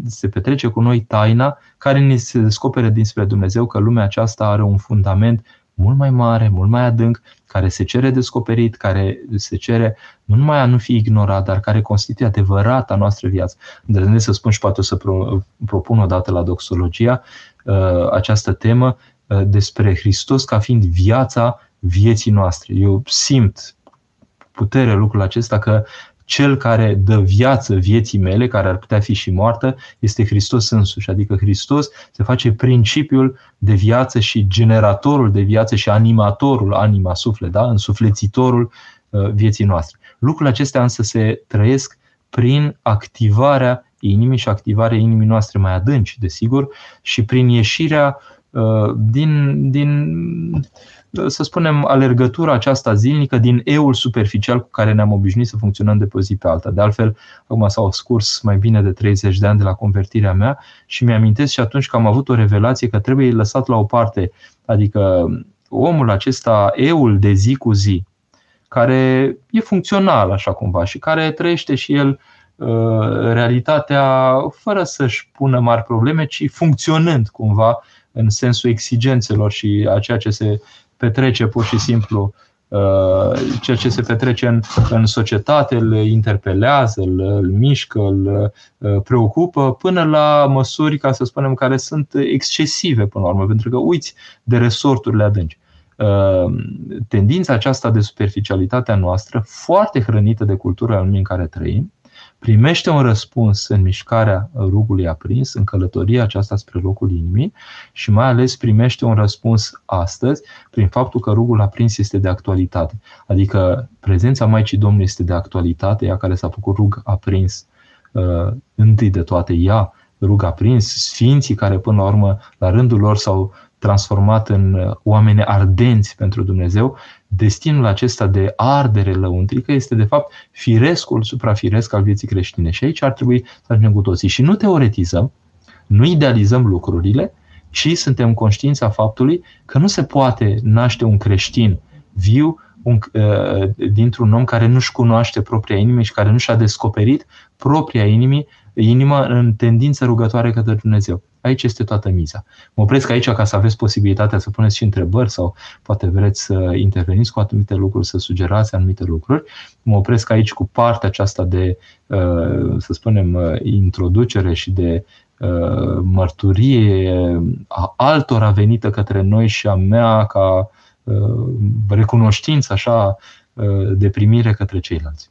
se petrece cu noi taina care ne se descoperă dinspre Dumnezeu că lumea aceasta are un fundament mult mai mare, mult mai adânc, care se cere descoperit, care se cere nu numai a nu fi ignorat, dar care constituie adevărata noastră viață. Îndrăznesc să spun și poate o să propun o dată la doxologia uh, această temă uh, despre Hristos ca fiind viața vieții noastre. Eu simt putere lucrul acesta că cel care dă viață vieții mele, care ar putea fi și moartă, este Hristos însuși. Adică Hristos se face principiul de viață și generatorul de viață și animatorul, anima, suflet, da? însuflețitorul uh, vieții noastre. Lucrurile acestea însă se trăiesc prin activarea inimii și activarea inimii noastre mai adânci, desigur, și prin ieșirea uh, din, din să spunem, alergătura aceasta zilnică din eul superficial cu care ne-am obișnuit să funcționăm de pe zi pe alta. De altfel, acum s-au scurs mai bine de 30 de ani de la convertirea mea și mi-amintesc și atunci că am avut o revelație că trebuie lăsat la o parte, adică omul acesta, eul de zi cu zi, care e funcțional așa cumva și care trăiește și el uh, realitatea fără să-și pună mari probleme, ci funcționând cumva în sensul exigențelor și a ceea ce se petrece pur și simplu uh, ceea ce se petrece în, în societate, îl interpelează, îl, îl mișcă, îl uh, preocupă, până la măsuri, ca să spunem, care sunt excesive până la urmă, pentru că uiți de resorturile adânci. Uh, tendința aceasta de superficialitate a noastră, foarte hrănită de cultura lumii în care trăim, primește un răspuns în mișcarea rugului aprins, în călătoria aceasta spre locul inimii și mai ales primește un răspuns astăzi prin faptul că rugul aprins este de actualitate. Adică prezența Maicii Domnului este de actualitate, ea care s-a făcut rug aprins uh, întâi de toate, ea rug aprins, sfinții care până la urmă la rândul lor s-au transformat în uh, oameni ardenți pentru Dumnezeu, destinul acesta de ardere lăuntrică este de fapt firescul suprafiresc al vieții creștine. Și aici ar trebui să ajungem cu toții. Și nu teoretizăm, nu idealizăm lucrurile, ci suntem conștiința faptului că nu se poate naște un creștin viu un, uh, dintr-un om care nu-și cunoaște propria inimă și care nu și-a descoperit propria inimii, inimă în tendință rugătoare către Dumnezeu. Aici este toată miza. Mă opresc aici ca să aveți posibilitatea să puneți și întrebări sau poate vreți să interveniți cu anumite lucruri, să sugerați anumite lucruri. Mă opresc aici cu partea aceasta de, uh, să spunem, uh, introducere și de uh, mărturie a altora venită către noi și a mea ca recunoștință așa de primire către ceilalți.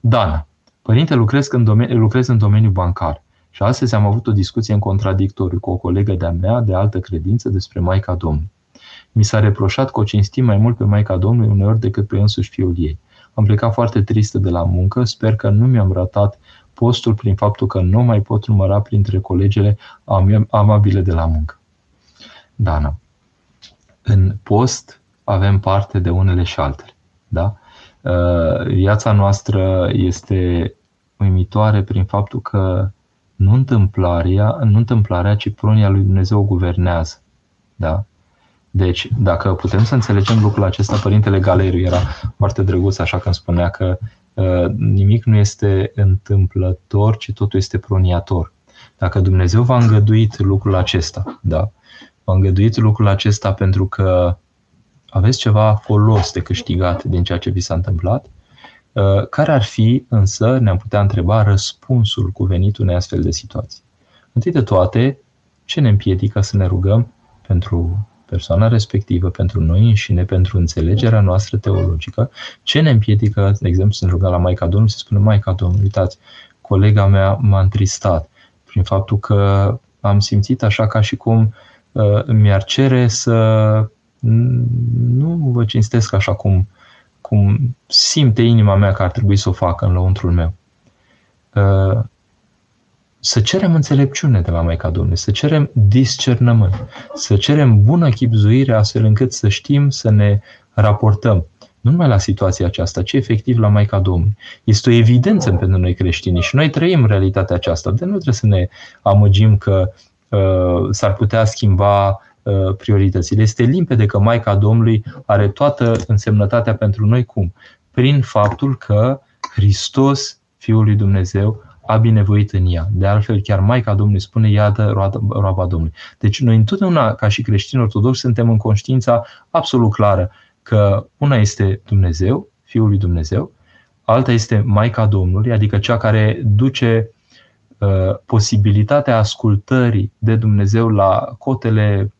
Dana, părinte, lucrez în, domeniu, lucrez în domeniul bancar. Și astăzi am avut o discuție în contradictoriu cu o colegă de-a mea de altă credință despre Maica Domnului. Mi s-a reproșat că o cinstim mai mult pe Maica Domnului uneori decât pe însuși fiul ei. Am plecat foarte tristă de la muncă, sper că nu mi-am ratat postul prin faptul că nu mai pot număra printre colegele amabile de la muncă. Dana, în post avem parte de unele și altele. Da? Uh, viața noastră este uimitoare prin faptul că nu întâmplarea, nu întâmplarea, ci pronia lui Dumnezeu o guvernează. Da? Deci, dacă putem să înțelegem lucrul acesta, Părintele Galeriu era foarte drăguț, așa când spunea că uh, nimic nu este întâmplător, ci totul este proniator. Dacă Dumnezeu v-a îngăduit lucrul acesta, da? v-a îngăduit lucrul acesta pentru că aveți ceva folos de câștigat din ceea ce vi s-a întâmplat, Uh, care ar fi, însă, ne-am putea întreba, răspunsul cuvenit unei astfel de situații? Întâi de toate, ce ne împiedică să ne rugăm pentru persoana respectivă, pentru noi înșine, pentru înțelegerea noastră teologică, ce ne împiedică, de exemplu, să ne rugăm la Maica Domnului, să spunem, Maica Domnului, uitați, colega mea m-a întristat prin faptul că am simțit așa ca și cum uh, mi-ar cere să nu vă cinstesc așa cum, cum simte inima mea că ar trebui să o facă în lăuntrul meu. Uh, să cerem înțelepciune de la Maica Domnului, să cerem discernământ, să cerem bună chipzuire astfel încât să știm să ne raportăm nu numai la situația aceasta, ci efectiv la Maica Domnului. Este o evidență pentru noi creștini și noi trăim realitatea aceasta. De nu trebuie să ne amăgim că uh, s-ar putea schimba uh, prioritățile. Este limpede că Maica Domnului are toată însemnătatea pentru noi cum? Prin faptul că Hristos, Fiul lui Dumnezeu, a binevoit în ea. De altfel, chiar Maica Domnului spune, iată roaba Domnului. Deci noi întotdeauna, ca și creștini ortodoxi, suntem în conștiința absolut clară că una este Dumnezeu, Fiul lui Dumnezeu, alta este Maica Domnului, adică cea care duce uh, posibilitatea ascultării de Dumnezeu la cotele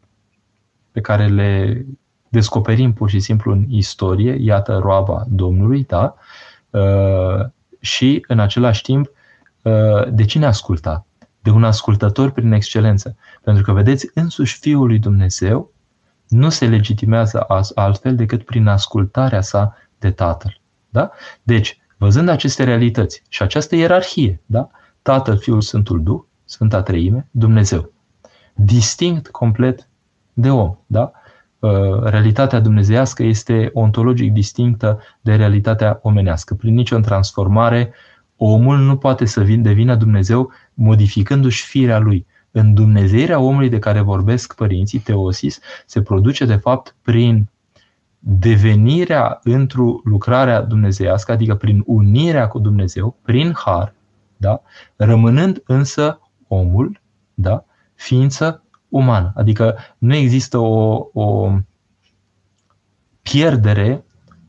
pe care le descoperim pur și simplu în istorie, iată roaba Domnului, da? Uh, și în același timp Uh, de cine asculta? De un ascultător prin excelență. Pentru că, vedeți, însuși Fiul lui Dumnezeu nu se legitimează altfel decât prin ascultarea sa de Tatăl. Da? Deci, văzând aceste realități și această ierarhie, da? Tatăl, Fiul, Sfântul Duh, Sfânta Treime, Dumnezeu. Distinct complet de om. Da? Uh, realitatea dumnezeiască este ontologic distinctă de realitatea omenească. Prin nicio transformare omul nu poate să devină Dumnezeu modificându-și firea lui. În Dumnezeirea omului de care vorbesc părinții, teosis, se produce de fapt prin devenirea într-o lucrarea dumnezeiască, adică prin unirea cu Dumnezeu, prin har, da? rămânând însă omul, da? ființă umană. Adică nu există o, o pierdere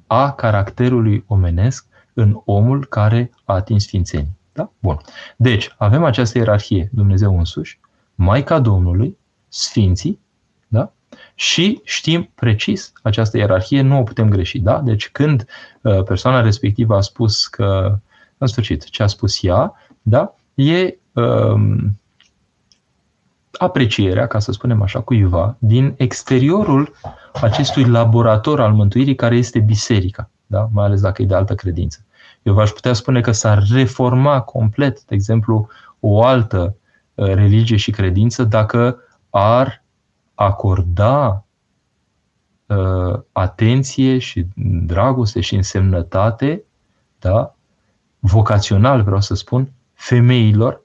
a caracterului omenesc în omul care a atins sfințenii. Da? Bun. Deci, avem această ierarhie, Dumnezeu însuși, Maica Domnului, Sfinții, da? și știm precis această ierarhie, nu o putem greși. Da? Deci când uh, persoana respectivă a spus că, în sfârșit, ce a spus ea, da? e um, aprecierea, ca să spunem așa, cuiva, din exteriorul acestui laborator al mântuirii care este biserica, da? mai ales dacă e de altă credință. Eu v-aș putea spune că s-ar reforma complet, de exemplu, o altă uh, religie și credință dacă ar acorda uh, atenție și dragoste și însemnătate, da, vocațional vreau să spun, femeilor,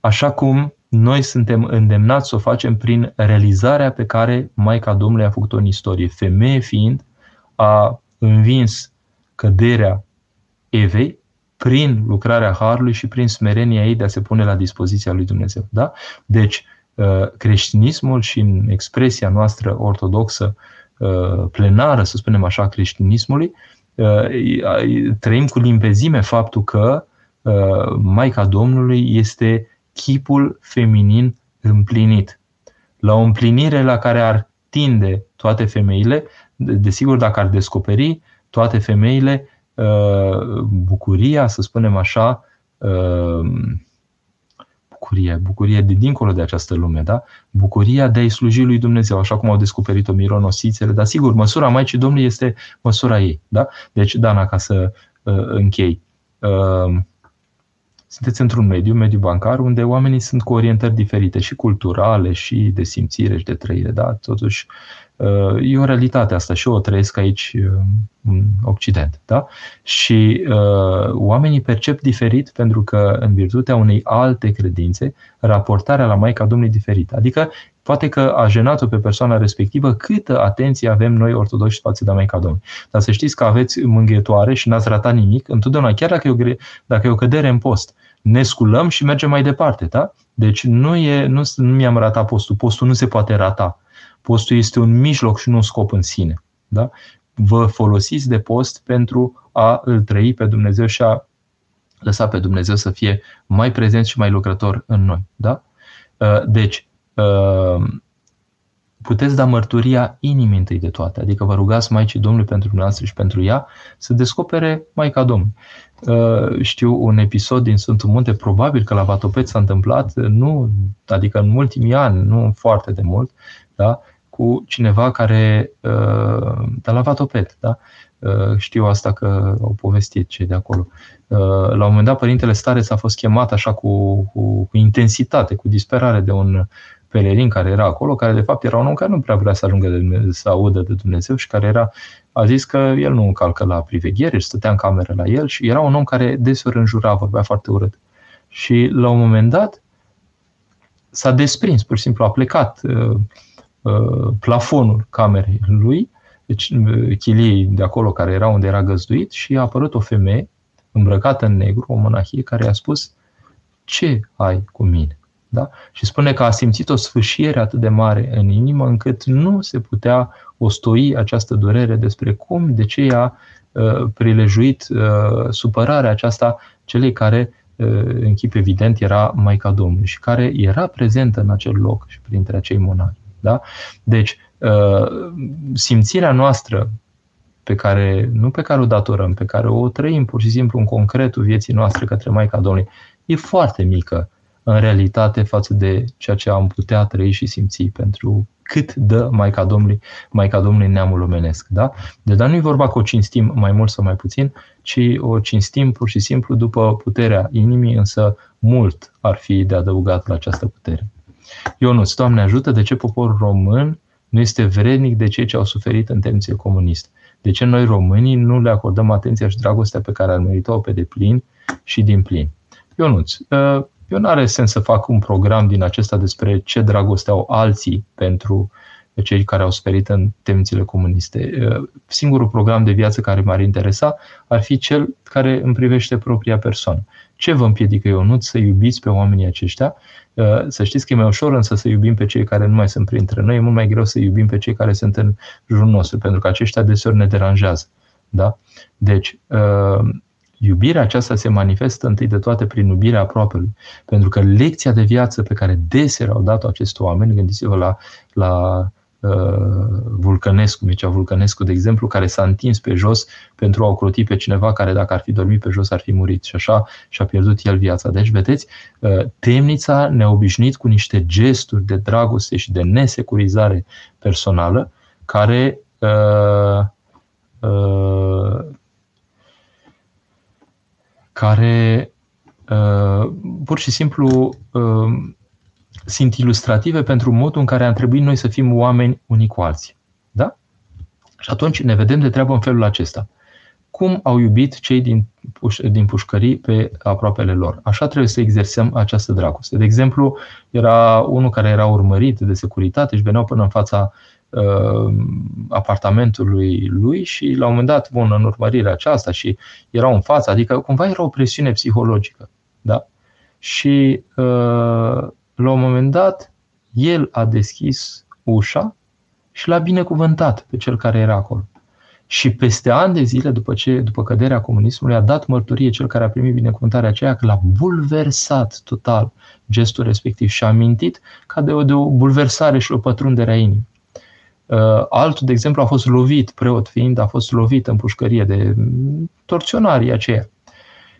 așa cum noi suntem îndemnați să o facem prin realizarea pe care Maica Domnului a făcut-o în istorie. Femeie fiind, a învins căderea Evei prin lucrarea Harului și prin smerenia ei de a se pune la dispoziția lui Dumnezeu. Da? Deci, uh, creștinismul și în expresia noastră ortodoxă uh, plenară, să spunem așa, creștinismului, uh, trăim cu limpezime faptul că Maica Domnului este chipul feminin împlinit. La o împlinire la care ar tinde toate femeile, desigur, dacă ar descoperi toate femeile Uh, bucuria, să spunem așa, uh, bucurie, bucurie de dincolo de această lume, da? Bucuria de a-i sluji lui Dumnezeu, așa cum au descoperit-o mironosițele, dar sigur, măsura Maicii Domnului este măsura ei, da? Deci, Dana, ca să uh, închei, uh, sunteți într-un mediu, mediu bancar, unde oamenii sunt cu orientări diferite, și culturale, și de simțire, și de trăire, da? Totuși, E o realitate asta și eu o trăiesc aici uh, în Occident. Da? Și uh, oamenii percep diferit pentru că în virtutea unei alte credințe, raportarea la Maica Domnului diferită. Adică poate că a jenat-o pe persoana respectivă câtă atenție avem noi ortodoxi față de Maica Domnului. Dar să știți că aveți mânghietoare și n-ați ratat nimic, întotdeauna, chiar dacă e o, dacă e o cădere în post, ne sculăm și mergem mai departe. Da? Deci nu, e, nu, nu mi-am ratat postul. Postul nu se poate rata Postul este un mijloc și nu un scop în sine. Da? Vă folosiți de post pentru a îl trăi pe Dumnezeu și a lăsa pe Dumnezeu să fie mai prezent și mai lucrător în noi. Da? Uh, deci, uh, puteți da mărturia inimii întâi de toate, adică vă rugați Maicii Domnului pentru dumneavoastră și pentru ea să descopere Maica Domnului. Uh, știu un episod din Sfântul Munte, probabil că la Vatopet s-a întâmplat, nu, adică în ultimii ani, nu foarte de mult, da, cu cineva care, uh, de la Vatopet, da, uh, știu asta că au povestit cei de acolo. La un moment dat, Părintele Stareț a fost chemat așa cu, cu, cu intensitate, cu disperare de un pelerin care era acolo, care de fapt era un om care nu prea vrea să ajungă de Dumnezeu, să audă de Dumnezeu și care era, a zis că el nu încalcă la priveghere și stătea în cameră la el și era un om care deseori înjura, vorbea foarte urât. Și la un moment dat s-a desprins, pur și simplu a plecat uh, uh, plafonul camerei lui, deci uh, chiliei de acolo care era unde era găzduit și a apărut o femeie îmbrăcată în negru, o monahie, care i-a spus ce ai cu mine? Da? Și spune că a simțit o sfâșiere atât de mare în inimă încât nu se putea ostoi această durere despre cum, de ce i-a uh, prilejuit uh, supărarea aceasta celei care, uh, în chip evident, era Maica Domnului și care era prezentă în acel loc și printre acei monahi. Da? Deci, uh, simțirea noastră pe care, nu pe care o datorăm, pe care o trăim pur și simplu în concretul vieții noastre către Maica Domnului, e foarte mică în realitate față de ceea ce am putea trăi și simți pentru cât dă Maica Domnului, Maica Domnului neamul omenesc. Da? De dar nu e vorba că o cinstim mai mult sau mai puțin, ci o cinstim pur și simplu după puterea inimii, însă mult ar fi de adăugat la această putere. Ionuț, Doamne ajută, de ce poporul român nu este vrednic de cei ce au suferit în temnițe comuniste? De ce noi românii nu le acordăm atenția și dragostea pe care ar merita-o pe deplin și din plin? Ionuț, ă, eu nu are sens să fac un program din acesta despre ce dragoste au alții pentru cei care au sperit în temnițele comuniste. Singurul program de viață care m-ar interesa ar fi cel care îmi privește propria persoană. Ce vă împiedică eu nu să iubiți pe oamenii aceștia? Să știți că e mai ușor însă să iubim pe cei care nu mai sunt printre noi, e mult mai greu să iubim pe cei care sunt în jurul nostru, pentru că aceștia deseori ne deranjează. Da? Deci, Iubirea aceasta se manifestă întâi de toate prin iubirea aproapelui. Pentru că lecția de viață pe care deseori au dat-o acești oameni, gândiți-vă la, la uh, Vulcănescu, Mircea Vulcănescu, de exemplu, care s-a întins pe jos pentru a ocroti pe cineva care dacă ar fi dormit pe jos ar fi murit și așa și-a pierdut el viața. Deci, vedeți, uh, temnița ne-a obișnuit cu niște gesturi de dragoste și de nesecurizare personală care uh, uh, care uh, pur și simplu uh, sunt ilustrative pentru modul în care am trebuit noi să fim oameni unii cu alții. Da? Și atunci ne vedem de treabă în felul acesta. Cum au iubit cei din, puș- din pușcării pe aproapele lor? Așa trebuie să exersăm această dragoste. De exemplu, era unul care era urmărit de securitate și veneau până în fața uh, apartamentului lui și la un moment dat, bun, în urmărirea aceasta și erau în față, adică cumva era o presiune psihologică. Da? Și uh, la un moment dat, el a deschis ușa și l-a binecuvântat pe cel care era acolo. Și peste ani de zile, după, ce, după căderea comunismului, a dat mărturie cel care a primit binecuvântarea aceea că l-a bulversat total gestul respectiv și a mintit ca de o, de o bulversare și o pătrundere a inimii. Uh, altul, de exemplu, a fost lovit, preot fiind, a fost lovit în pușcărie de torționarii aceia.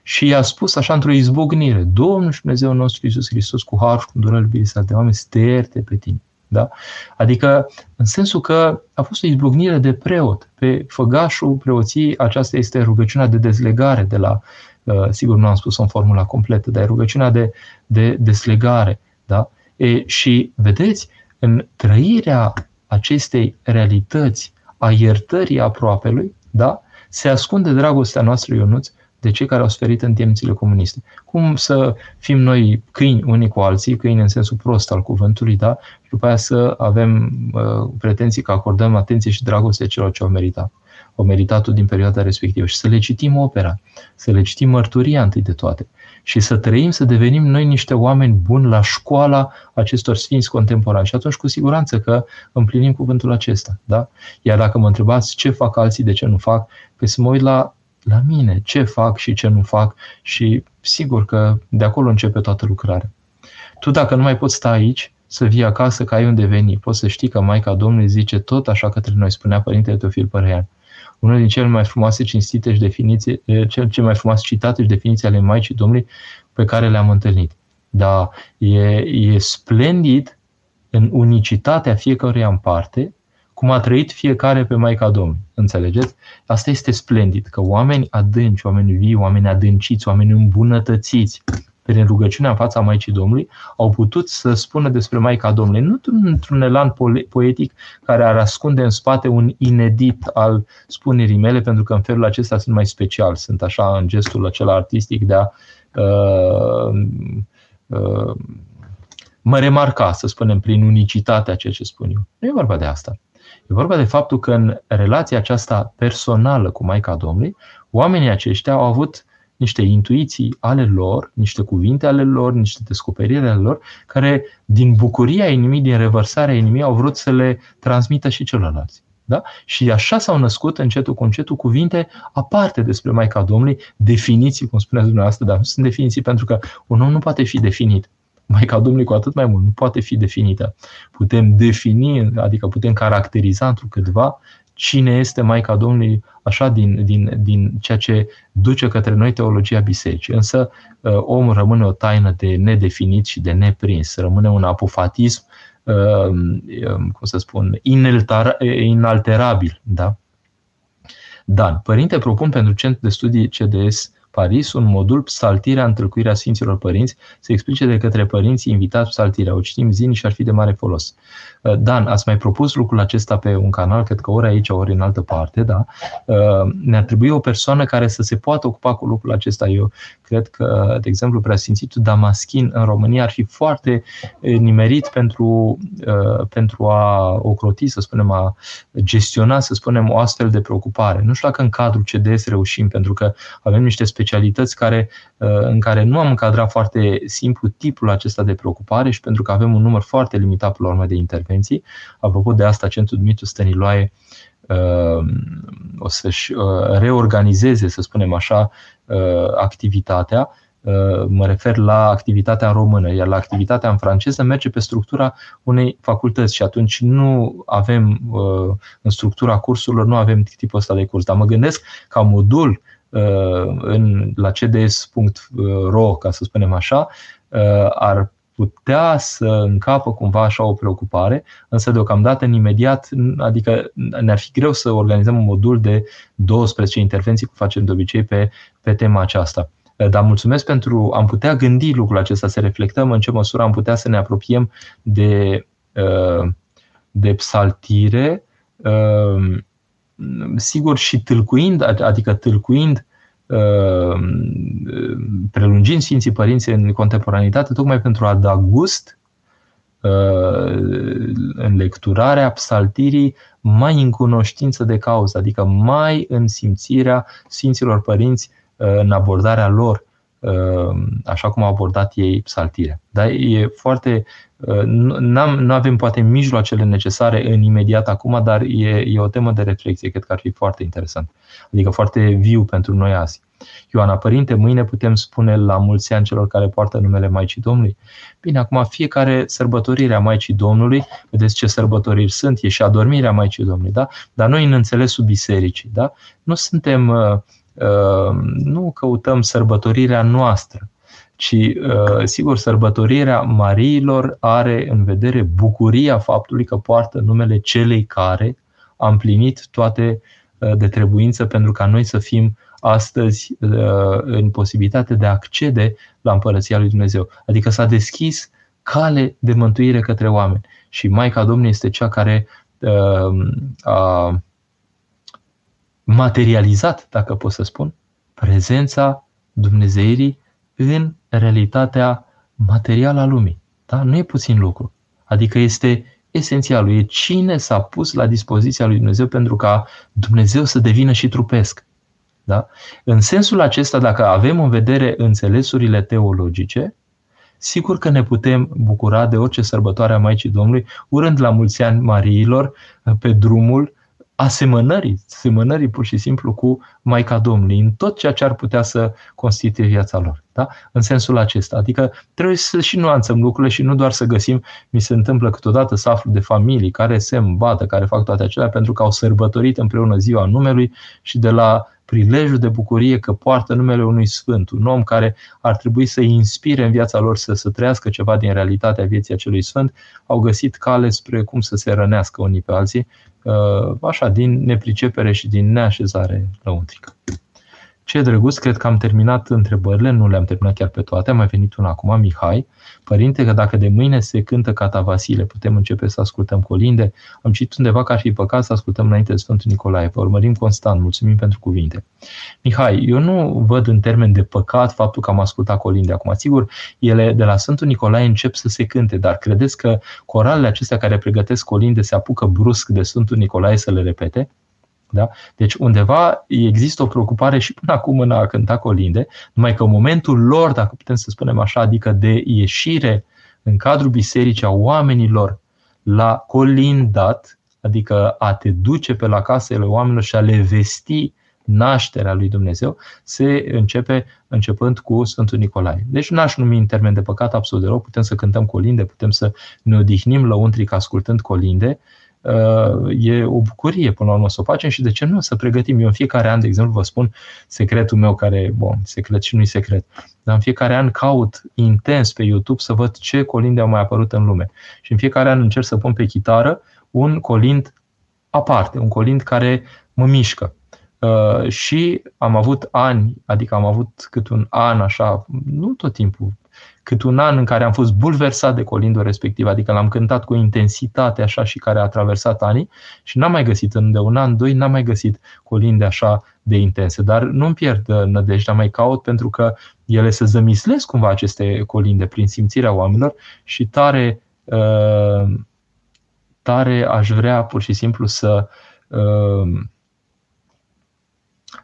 Și i-a spus așa într-o izbucnire, Domnul și Dumnezeu nostru Iisus Hristos cu har și cu durări de oameni, sterte pe tine. Da? Adică, în sensul că a fost o izbucnire de preot. Pe făgașul preoției, aceasta este rugăciunea de dezlegare de la, uh, sigur nu am spus în formula completă, dar e rugăciunea de, de deslegare. Da? E, și vedeți, în trăirea acestei realități a iertării aproapelui, da? se ascunde dragostea noastră, Ionuț, de cei care au suferit în timpțile comuniste. Cum să fim noi câini unii cu alții, câini în sensul prost al cuvântului, da? și după aia să avem uh, pretenții că acordăm atenție și dragoste celor ce au meritat au meritat din perioada respectivă și să le citim opera, să le citim mărturia întâi de toate și să trăim, să devenim noi niște oameni buni la școala acestor sfinți contemporani. Și atunci, cu siguranță că împlinim cuvântul acesta. Da? Iar dacă mă întrebați ce fac alții, de ce nu fac, păi să mă uit la, la mine, ce fac și ce nu fac și sigur că de acolo începe toată lucrarea. Tu dacă nu mai poți sta aici, să vii acasă că ai unde veni. Poți să știi că Maica Domnului zice tot așa către noi, spunea Părintele Teofil Părăian. Unul din cele mai frumoase cinstite și definiții, cel ce mai frumoase citate și definiții ale Maicii Domnului pe care le-am întâlnit. Dar e, e splendid în unicitatea fiecăruia în parte, cum a trăit fiecare pe Maica Domnului. Înțelegeți? Asta este splendid, că oameni adânci, oameni vii, oameni adânciți, oameni îmbunătățiți, prin rugăciunea în fața Maicii Domnului, au putut să spună despre Maica Domnului, nu într-un elan poetic care ar ascunde în spate un inedit al spunerii mele, pentru că în felul acesta sunt mai special, sunt așa în gestul acela artistic de a uh, uh, mă remarca, să spunem, prin unicitatea ceea ce spun eu. Nu e vorba de asta. E vorba de faptul că în relația aceasta personală cu Maica Domnului, oamenii aceștia au avut niște intuiții ale lor, niște cuvinte ale lor, niște descoperiri ale lor, care din bucuria inimii, din revărsarea inimii, au vrut să le transmită și celorlalți. Da? Și așa s-au născut încetul cu încetul cuvinte aparte despre Maica Domnului, definiții, cum spuneați dumneavoastră, dar nu sunt definiții pentru că un om nu poate fi definit. Maica Domnului cu atât mai mult nu poate fi definită. Putem defini, adică putem caracteriza într câtva cine este Maica Domnului, așa din, din, din ceea ce duce către noi teologia bisericii. Însă uh, omul rămâne o taină de nedefinit și de neprins, rămâne un apofatism, uh, um, cum să spun, inalterabil. Da? Dan, părinte, propun pentru Centrul de Studii CDS Paris un modul Psaltirea întâlcuirea Sfinților Părinți se explice de către părinții invitați psaltirea. O citim zilnic și ar fi de mare folos. Uh, Dan, ați mai propus lucrul acesta pe un canal, cred că ori aici, ori în altă parte, da? Uh, ne-ar trebui o persoană care să se poată ocupa cu lucrul acesta. Eu cred că, de exemplu, preasfințitul Damaschin în România ar fi foarte uh, nimerit pentru, pentru a ocroti, să spunem, a gestiona, să spunem, o astfel de preocupare. Nu știu dacă în cadrul CDS reușim, pentru că avem niște specialități care, în care nu am încadrat foarte simplu tipul acesta de preocupare și pentru că avem un număr foarte limitat, la urmă, de intervenții. Apropo de asta, Centrul Dumitru Stăniloae o să-și reorganizeze, să spunem așa, activitatea mă refer la activitatea în română, iar la activitatea în franceză merge pe structura unei facultăți și atunci nu avem, în structura cursurilor, nu avem tipul ăsta de curs. Dar mă gândesc ca modul în, la cds.ro, ca să spunem așa, ar putea să încapă cumva așa o preocupare, însă deocamdată în imediat, adică ne-ar fi greu să organizăm un modul de 12 intervenții, cum facem de obicei pe, pe tema aceasta. Dar mulțumesc pentru, am putea gândi lucrul acesta, să reflectăm în ce măsură am putea să ne apropiem de, uh, de psaltire, uh, sigur și tâlcuind, adică tâlcuind Uh, prelungind Sfinții Părinți în contemporanitate, tocmai pentru a da gust uh, în lecturarea psaltirii mai în cunoștință de cauză, adică mai în simțirea Sfinților Părinți uh, în abordarea lor, așa cum au abordat ei psaltirea. Dar e foarte nu avem poate mijloacele necesare în imediat acum, dar e, e o temă de reflexie, cred că ar fi foarte interesant. Adică foarte viu pentru noi azi. Ioana Părinte, mâine putem spune la mulți ani celor care poartă numele Maicii Domnului? Bine, acum fiecare sărbătorire a Maicii Domnului, vedeți ce sărbătoriri sunt, e și adormirea Maicii Domnului, da? Dar noi în înțelesul bisericii, da? Nu suntem, uh, uh, nu căutăm sărbătorirea noastră, ci, uh, sigur, sărbătorirea Mariilor are în vedere bucuria faptului că poartă numele celei care a împlinit toate uh, de trebuință pentru ca noi să fim astăzi uh, în posibilitate de a accede la împărăția lui Dumnezeu. Adică s-a deschis cale de mântuire către oameni. Și Maica Domnului este cea care a materializat, dacă pot să spun, prezența Dumnezeirii în realitatea materială a lumii. Da? Nu e puțin lucru. Adică este esențialul. E cine s-a pus la dispoziția lui Dumnezeu pentru ca Dumnezeu să devină și trupesc. Da? În sensul acesta, dacă avem în vedere înțelesurile teologice, sigur că ne putem bucura de orice sărbătoare a Maicii Domnului, urând la mulți ani Mariilor pe drumul asemănării, asemănării pur și simplu cu Maica Domnului, în tot ceea ce ar putea să constituie viața lor. Da? În sensul acesta. Adică trebuie să și nuanțăm lucrurile și nu doar să găsim, mi se întâmplă câteodată să aflu de familii care se îmbată, care fac toate acelea pentru că au sărbătorit împreună ziua numelui și de la prilejul de bucurie că poartă numele unui sfânt, un om care ar trebui să inspire în viața lor să, să trăiască ceva din realitatea vieții acelui sfânt, au găsit cale spre cum să se rănească unii pe alții, uh, așa, din nepricepere și din neașezare lăuntrică. Ce drăguț, cred că am terminat întrebările, nu le-am terminat chiar pe toate, a mai venit una acum, Mihai. Părinte, că dacă de mâine se cântă Cata Vasile, putem începe să ascultăm colinde? Am citit undeva că ar fi păcat să ascultăm înainte de Sfântul Nicolae. Vă urmărim constant, mulțumim pentru cuvinte. Mihai, eu nu văd în termen de păcat faptul că am ascultat colinde acum. Sigur, ele de la Sfântul Nicolae încep să se cânte, dar credeți că coralele acestea care pregătesc colinde se apucă brusc de Sfântul Nicolae să le repete? Da? Deci undeva există o preocupare și până acum în a cânta colinde, numai că în momentul lor, dacă putem să spunem așa, adică de ieșire în cadrul bisericii a oamenilor la colindat, adică a te duce pe la casele oamenilor și a le vesti nașterea lui Dumnezeu, se începe începând cu Sfântul Nicolae. Deci n-aș numi în termen de păcat absolut deloc, putem să cântăm colinde, putem să ne odihnim lăuntric ascultând colinde, e o bucurie până la urmă să o facem și de ce nu să pregătim. Eu în fiecare an, de exemplu, vă spun secretul meu care, bun, secret și nu-i secret, dar în fiecare an caut intens pe YouTube să văd ce colinde au mai apărut în lume. Și în fiecare an încerc să pun pe chitară un colind aparte, un colind care mă mișcă. Uh, și am avut ani, adică am avut cât un an așa, nu tot timpul, cât un an în care am fost bulversat de colindul respectiv, adică l-am cântat cu intensitate așa și care a traversat anii și n-am mai găsit în de un an, doi, n-am mai găsit colinde așa de intense. Dar nu-mi pierd uh, nădejdea, mai caut pentru că ele se zămislesc cumva aceste colinde prin simțirea oamenilor și tare, uh, tare aș vrea pur și simplu să uh,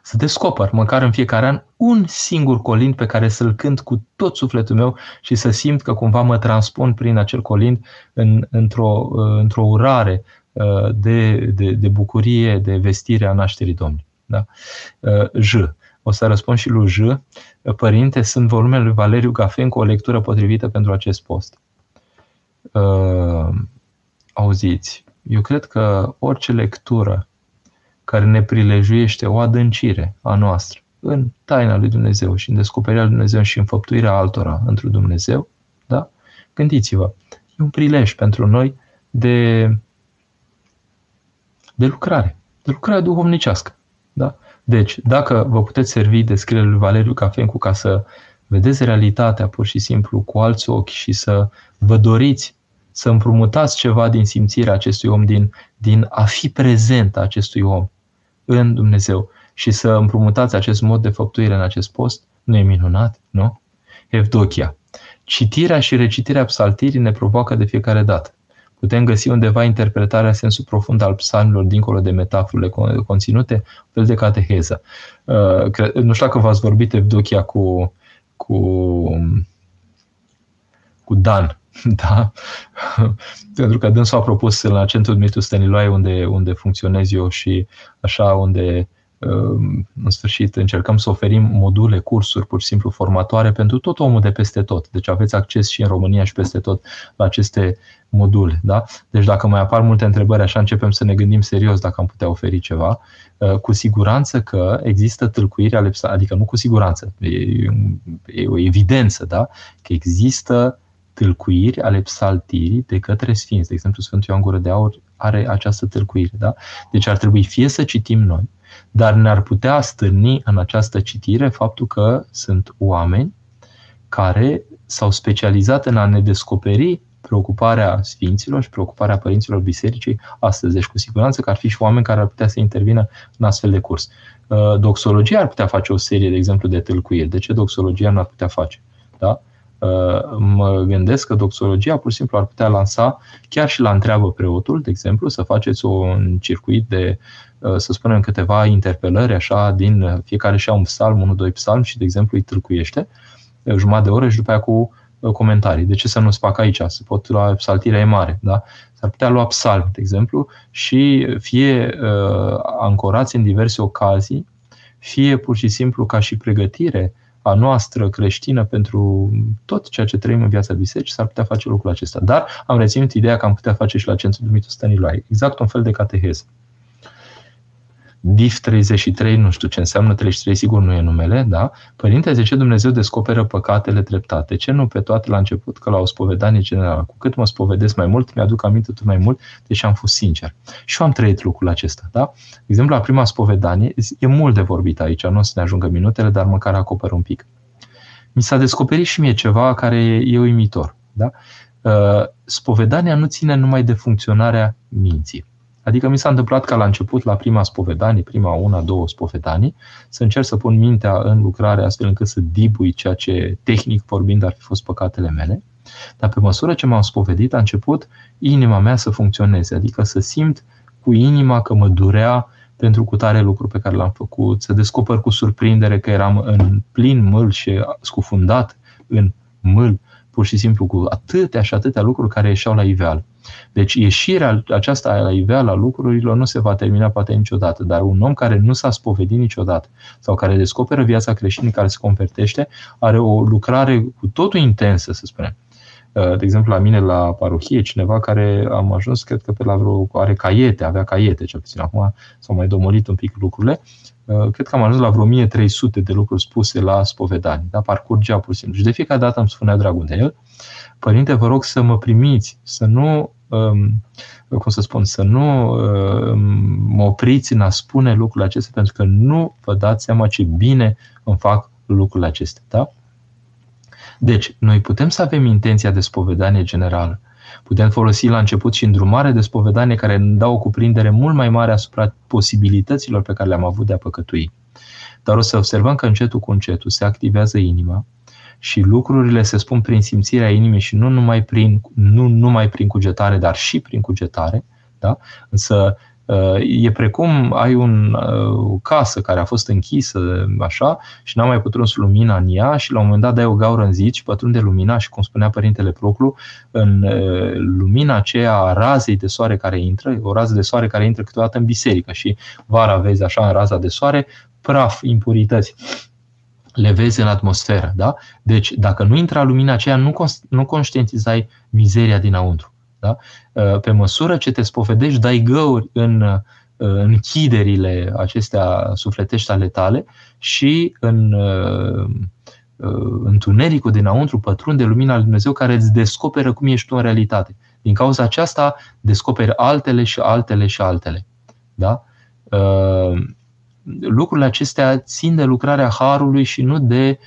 să descoper, măcar în fiecare an, un singur colind pe care să-l cânt cu tot sufletul meu și să simt că cumva mă transpun prin acel colind în, într-o, într-o urare uh, de, de, de bucurie, de vestire a nașterii Domnului. Da? Uh, J. O să răspund și lui J. Părinte, sunt volumele lui Valeriu Gafen cu o lectură potrivită pentru acest post. Uh, auziți, eu cred că orice lectură care ne prilejuiește o adâncire a noastră în taina lui Dumnezeu și în descoperirea lui Dumnezeu și în făptuirea altora într Dumnezeu, da? Gândiți-vă, e un prilej pentru noi de, de lucrare, de lucrare duhovnicească. Da? Deci, dacă vă puteți servi de scrierea lui Valeriu Cafencu ca să vedeți realitatea pur și simplu cu alți ochi și să vă doriți să împrumutați ceva din simțirea acestui om, din, din a fi prezent a acestui om în Dumnezeu și să împrumutați acest mod de făptuire în acest post, nu e minunat, nu? Evdochia. Citirea și recitirea psaltirii ne provoacă de fiecare dată. Putem găsi undeva interpretarea sensul profund al psalmilor dincolo de metaforele conținute, un fel de cateheză. Uh, nu știu dacă v-ați vorbit Evdochia cu, cu, cu Dan, da? Pentru că dânsul a propus la centrul Dumitru Stăniloae, unde, unde funcționez eu și așa, unde um, în sfârșit încercăm să oferim module, cursuri, pur și simplu formatoare pentru tot omul de peste tot. Deci aveți acces și în România și peste tot la aceste module. Da? Deci dacă mai apar multe întrebări, așa începem să ne gândim serios dacă am putea oferi ceva. Uh, cu siguranță că există tâlcuiri ale adică nu cu siguranță, e, e o evidență, da? că există tâlcuiri ale psaltirii de către sfinți. De exemplu, Sfântul Ioan Gură de Aur are această tâlcuire. Da? Deci ar trebui fie să citim noi, dar ne-ar putea stârni în această citire faptul că sunt oameni care s-au specializat în a ne descoperi preocuparea sfinților și preocuparea părinților bisericii astăzi. Deci cu siguranță că ar fi și oameni care ar putea să intervină în astfel de curs. Uh, doxologia ar putea face o serie, de exemplu, de tâlcuiri. De ce doxologia nu ar putea face? Da? Uh, mă gândesc că doxologia pur și simplu ar putea lansa chiar și la întreabă preotul, de exemplu, să faceți un circuit de, uh, să spunem, câteva interpelări, așa, din fiecare și un psalm, unul, doi psalm și, de exemplu, îi tâlcuiește jumătate de oră și după aia cu uh, comentarii. De ce să nu-ți fac aici? Se pot lua psaltirea e mare, da? S-ar putea lua psalm, de exemplu, și fie uh, ancorați în diverse ocazii, fie pur și simplu ca și pregătire a noastră creștină pentru tot ceea ce trăim în viața bisericii, s-ar putea face lucrul acesta. Dar am reținut ideea că am putea face și la Centrul Dumitru Stăniloae. Exact un fel de cateheză. DIF 33, nu știu ce înseamnă 33, sigur nu e numele, da? Părinte, de ce Dumnezeu descoperă păcatele treptate? Ce nu pe toate la început, că la o spovedanie generală? Cu cât mă spovedesc mai mult, mi-aduc aminte tot mai mult, deși am fost sincer. Și eu am trăit lucrul acesta, da? De exemplu, la prima spovedanie, e mult de vorbit aici, nu o să ne ajungă minutele, dar măcar acoper un pic. Mi s-a descoperit și mie ceva care e uimitor, da? Uh, spovedania nu ține numai de funcționarea minții Adică mi s-a întâmplat ca la început, la prima spovedanie, prima una, două spovedanii, să încerc să pun mintea în lucrare astfel încât să dibui ceea ce tehnic vorbind ar fi fost păcatele mele. Dar pe măsură ce m-am spovedit, a început inima mea să funcționeze, adică să simt cu inima că mă durea pentru cutare lucru pe care l-am făcut, să descoper cu surprindere că eram în plin mâl și scufundat în mâl, pur și simplu cu atâtea și atâtea lucruri care ieșeau la iveală. Deci ieșirea aceasta la iveală a lucrurilor nu se va termina poate niciodată, dar un om care nu s-a spovedit niciodată sau care descoperă viața creștină, care se convertește, are o lucrare cu totul intensă, să spunem. Uh, de exemplu, la mine la parohie, cineva care am ajuns, cred că pe la vreo, are caiete, avea caiete, cel puțin acum s-au mai domolit un pic lucrurile, uh, cred că am ajuns la vreo 1300 de lucruri spuse la spovedanie, da? parcurgea pur și simplu. Și de fiecare dată îmi spunea dragul de el, Părinte, vă rog să mă primiți, să nu, um, cum să spun, să nu um, mă opriți în a spune lucrurile acestea, pentru că nu vă dați seama ce bine îmi fac lucrurile acestea. Da? Deci, noi putem să avem intenția de spovedanie generală, putem folosi la început și îndrumare de spovedanie care ne dau o cuprindere mult mai mare asupra posibilităților pe care le-am avut de a păcătui. Dar o să observăm că încetul cu încetul se activează inima, și lucrurile se spun prin simțirea inimii și nu numai prin, nu numai prin cugetare, dar și prin cugetare. Da? Însă e precum ai un, o casă care a fost închisă așa și n-a mai putut lumina în ea și la un moment dat dai o gaură în zid și pătrunde lumina și cum spunea Părintele Proclu, în lumina aceea a razei de soare care intră, o rază de soare care intră câteodată în biserică și vara vezi așa în raza de soare, praf, impurități le vezi în atmosferă. Da? Deci, dacă nu intra lumina aceea, nu, nu conștientizai mizeria dinăuntru. Da? Uh, pe măsură ce te spovedești, dai găuri în uh, închiderile acestea sufletești ale tale și în uh, întunericul dinăuntru pătrunde lumina lui Dumnezeu care îți descoperă cum ești tu în realitate. Din cauza aceasta descoperi altele și altele și altele. Da? lucrurile acestea țin de lucrarea Harului și nu de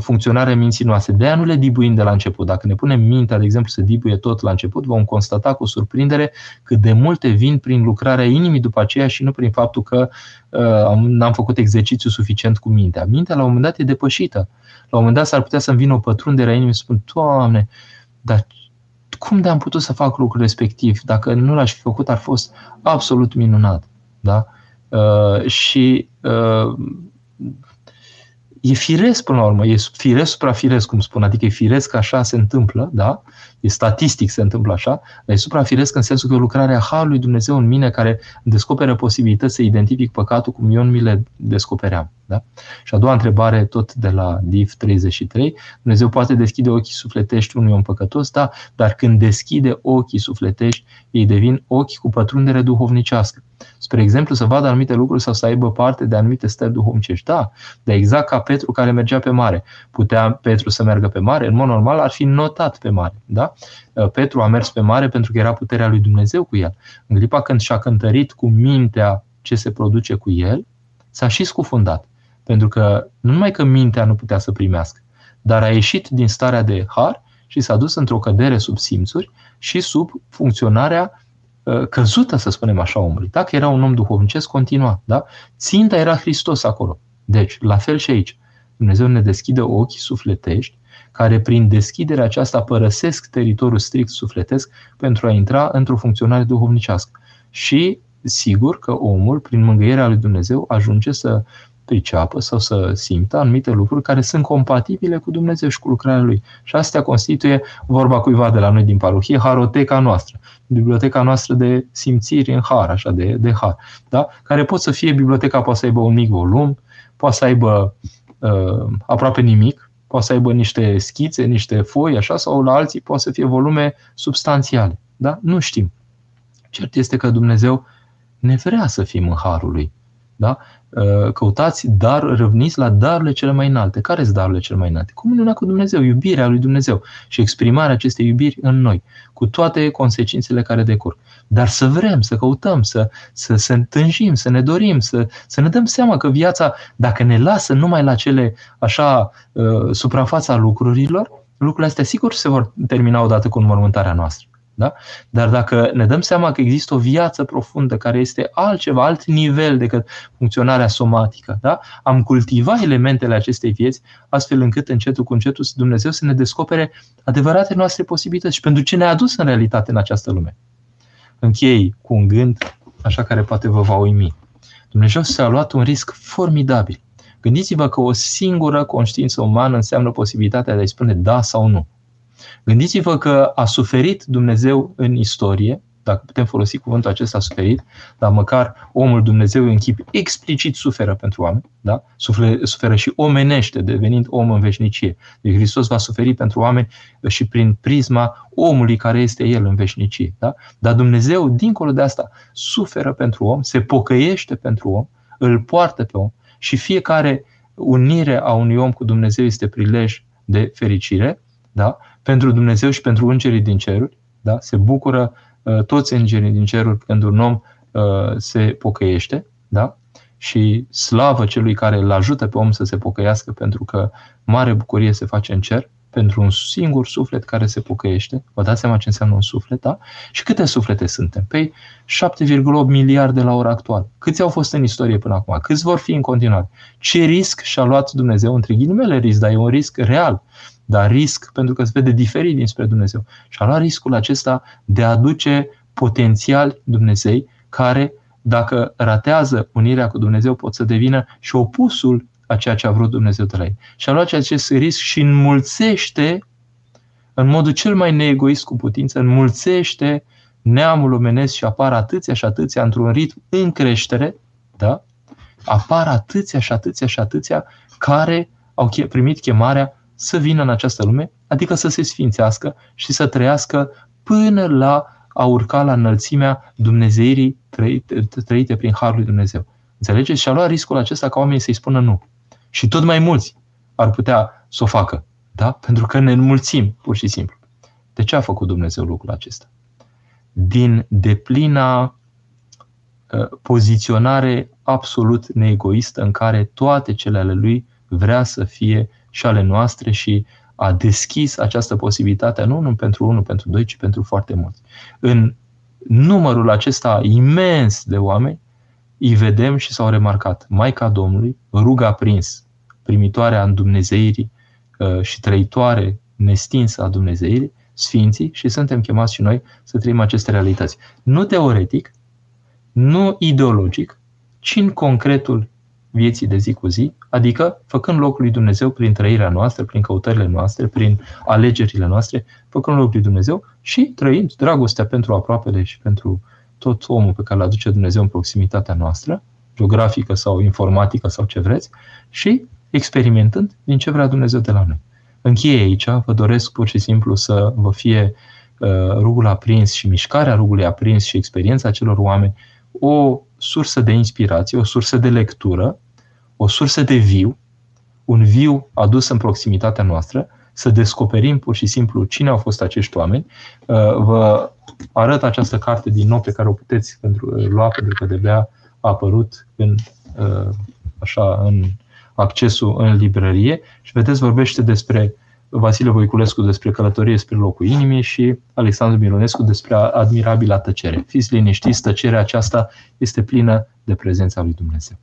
funcționarea minții noastre. De aia nu le dibuim de la început. Dacă ne punem mintea, de exemplu, să dibuie tot la început, vom constata cu surprindere cât de multe vin prin lucrarea inimii după aceea și nu prin faptul că uh, n-am făcut exercițiu suficient cu mintea. Mintea la un moment dat e depășită. La un moment dat s-ar putea să-mi vină o pătrundere a inimii și spun, Doamne, dar cum de am putut să fac lucrul respectiv? Dacă nu l-aș fi făcut, ar fost absolut minunat. Da? Uh, și uh, e firesc până la urmă, e firesc suprafiresc, cum spun, adică e firesc că așa se întâmplă, da? E statistic se întâmplă așa, dar e suprafiresc în sensul că e lucrarea Harului Dumnezeu în mine care descoperă posibilități să identific păcatul cum eu nu mi le descopeream. Da? Și a doua întrebare, tot de la DIF 33, Dumnezeu poate deschide ochii sufletești unui om păcătos, da, dar când deschide ochii sufletești, ei devin ochi cu pătrundere duhovnicească. Spre exemplu, să vadă anumite lucruri sau să aibă parte de anumite stări duhovnicești. Da, dar exact ca Petru care mergea pe mare. Putea Petru să meargă pe mare? În mod normal ar fi notat pe mare. Da? Petru a mers pe mare pentru că era puterea lui Dumnezeu cu el. În clipa când și-a cântărit cu mintea ce se produce cu el, s-a și scufundat. Pentru că nu numai că mintea nu putea să primească, dar a ieșit din starea de har și s-a dus într-o cădere sub simțuri și sub funcționarea uh, căzută, să spunem așa, omului. Dacă era un om duhovnicesc, continua. Da? Ținta era Hristos acolo. Deci, la fel și aici. Dumnezeu ne deschide ochii sufletești, care prin deschiderea aceasta părăsesc teritoriul strict sufletesc pentru a intra într-o funcționare duhovnicească. Și sigur că omul, prin mângâierea lui Dumnezeu, ajunge să priceapă sau să simtă anumite lucruri care sunt compatibile cu Dumnezeu și cu lucrarea Lui. Și astea constituie, vorba cuiva de la noi din parohie, haroteca noastră, biblioteca noastră de simțiri în har, așa, de, de har, da? care pot să fie, biblioteca poate să aibă un mic volum, poate să aibă uh, aproape nimic, poate să aibă niște schițe, niște foi, așa, sau la alții poate să fie volume substanțiale. Da? Nu știm. Cert este că Dumnezeu ne vrea să fim în harul lui. Da? Uh, căutați dar, râvniți la darurile cele mai înalte. Care sunt darurile cele mai înalte? Comuniunea cu Dumnezeu, iubirea lui Dumnezeu și exprimarea acestei iubiri în noi, cu toate consecințele care decurg. Dar să vrem, să căutăm, să, să, să întânjim, să ne dorim, să, să ne dăm seama că viața, dacă ne lasă numai la cele așa uh, suprafața lucrurilor, lucrurile astea sigur se vor termina odată cu înmormântarea noastră. Da? Dar dacă ne dăm seama că există o viață profundă care este altceva, alt nivel decât funcționarea somatică, da? am cultivat elementele acestei vieți astfel încât încetul cu încetul Dumnezeu să ne descopere adevărate noastre posibilități și pentru ce ne-a adus în realitate în această lume. Închei cu un gând așa care poate vă va uimi. Dumnezeu s-a luat un risc formidabil. Gândiți-vă că o singură conștiință umană înseamnă posibilitatea de a-i spune da sau nu. Gândiți-vă că a suferit Dumnezeu în istorie, dacă putem folosi cuvântul acesta suferit, dar măcar omul Dumnezeu în chip explicit suferă pentru oameni, da? suferă, suferă și omenește, devenind om în veșnicie. Deci Hristos va suferi pentru oameni și prin prisma omului care este El în veșnicie. Da? Dar Dumnezeu, dincolo de asta, suferă pentru om, se pocăiește pentru om, îl poartă pe om și fiecare unire a unui om cu Dumnezeu este prilej de fericire, da? Pentru Dumnezeu și pentru îngerii din ceruri. Da? Se bucură uh, toți îngerii din ceruri când un om uh, se pocăiește. Da? Și slavă celui care îl ajută pe om să se pocăiască, pentru că mare bucurie se face în cer pentru un singur suflet care se pocăiește. Vă dați seama ce înseamnă un suflet, da? Și câte suflete suntem? Păi 7,8 miliarde la ora actuală. Câți au fost în istorie până acum? Câți vor fi în continuare? Ce risc și-a luat Dumnezeu, între ghilimele risc, dar e un risc real dar risc pentru că se vede diferit dinspre Dumnezeu. Și a luat riscul acesta de a aduce potențial Dumnezei care, dacă ratează unirea cu Dumnezeu, pot să devină și opusul a ceea ce a vrut Dumnezeu de la ei. Și a luat acest risc și înmulțește, în modul cel mai neegoist cu putință, înmulțește neamul omenesc și apar atâția și atâția într-un ritm în creștere, da? apar atâția și atâția și atâția care au primit chemarea să vină în această lume, adică să se sfințească și să trăiască până la a urca la înălțimea Dumnezeirii trăite, trăite prin Harul lui Dumnezeu. Înțelegeți? Și a luat riscul acesta ca oamenii să-i spună nu. Și tot mai mulți ar putea să o facă. Da? Pentru că ne înmulțim, pur și simplu. De ce a făcut Dumnezeu lucrul acesta? Din deplina uh, poziționare absolut neegoistă în care toate cele ale lui vrea să fie și ale noastre și a deschis această posibilitate nu numai pentru unul, pentru doi, ci pentru foarte mulți. În numărul acesta imens de oameni, îi vedem și s-au remarcat. Maica Domnului, ruga prins, primitoarea în Dumnezeirii uh, și trăitoare nestinsă a Dumnezeirii, Sfinții și suntem chemați și noi să trăim aceste realități. Nu teoretic, nu ideologic, ci în concretul vieții de zi cu zi, adică făcând locul lui Dumnezeu prin trăirea noastră, prin căutările noastre, prin alegerile noastre, făcând locul lui Dumnezeu și trăind dragostea pentru aproapele și pentru tot omul pe care îl aduce Dumnezeu în proximitatea noastră, geografică sau informatică sau ce vreți, și experimentând din ce vrea Dumnezeu de la noi. Încheie aici, vă doresc pur și simplu să vă fie uh, rugul aprins și mișcarea rugului aprins și experiența celor oameni o sursă de inspirație, o sursă de lectură o sursă de viu, un viu adus în proximitatea noastră, să descoperim pur și simplu cine au fost acești oameni. Uh, vă arăt această carte din nou pe care o puteți pentru, uh, lua pentru că de a apărut în, uh, așa, în accesul în librărie și vedeți vorbește despre Vasile Voiculescu despre călătorie spre locul inimii și Alexandru Mironescu despre admirabila tăcere. Fiți liniștiți, tăcerea aceasta este plină de prezența lui Dumnezeu.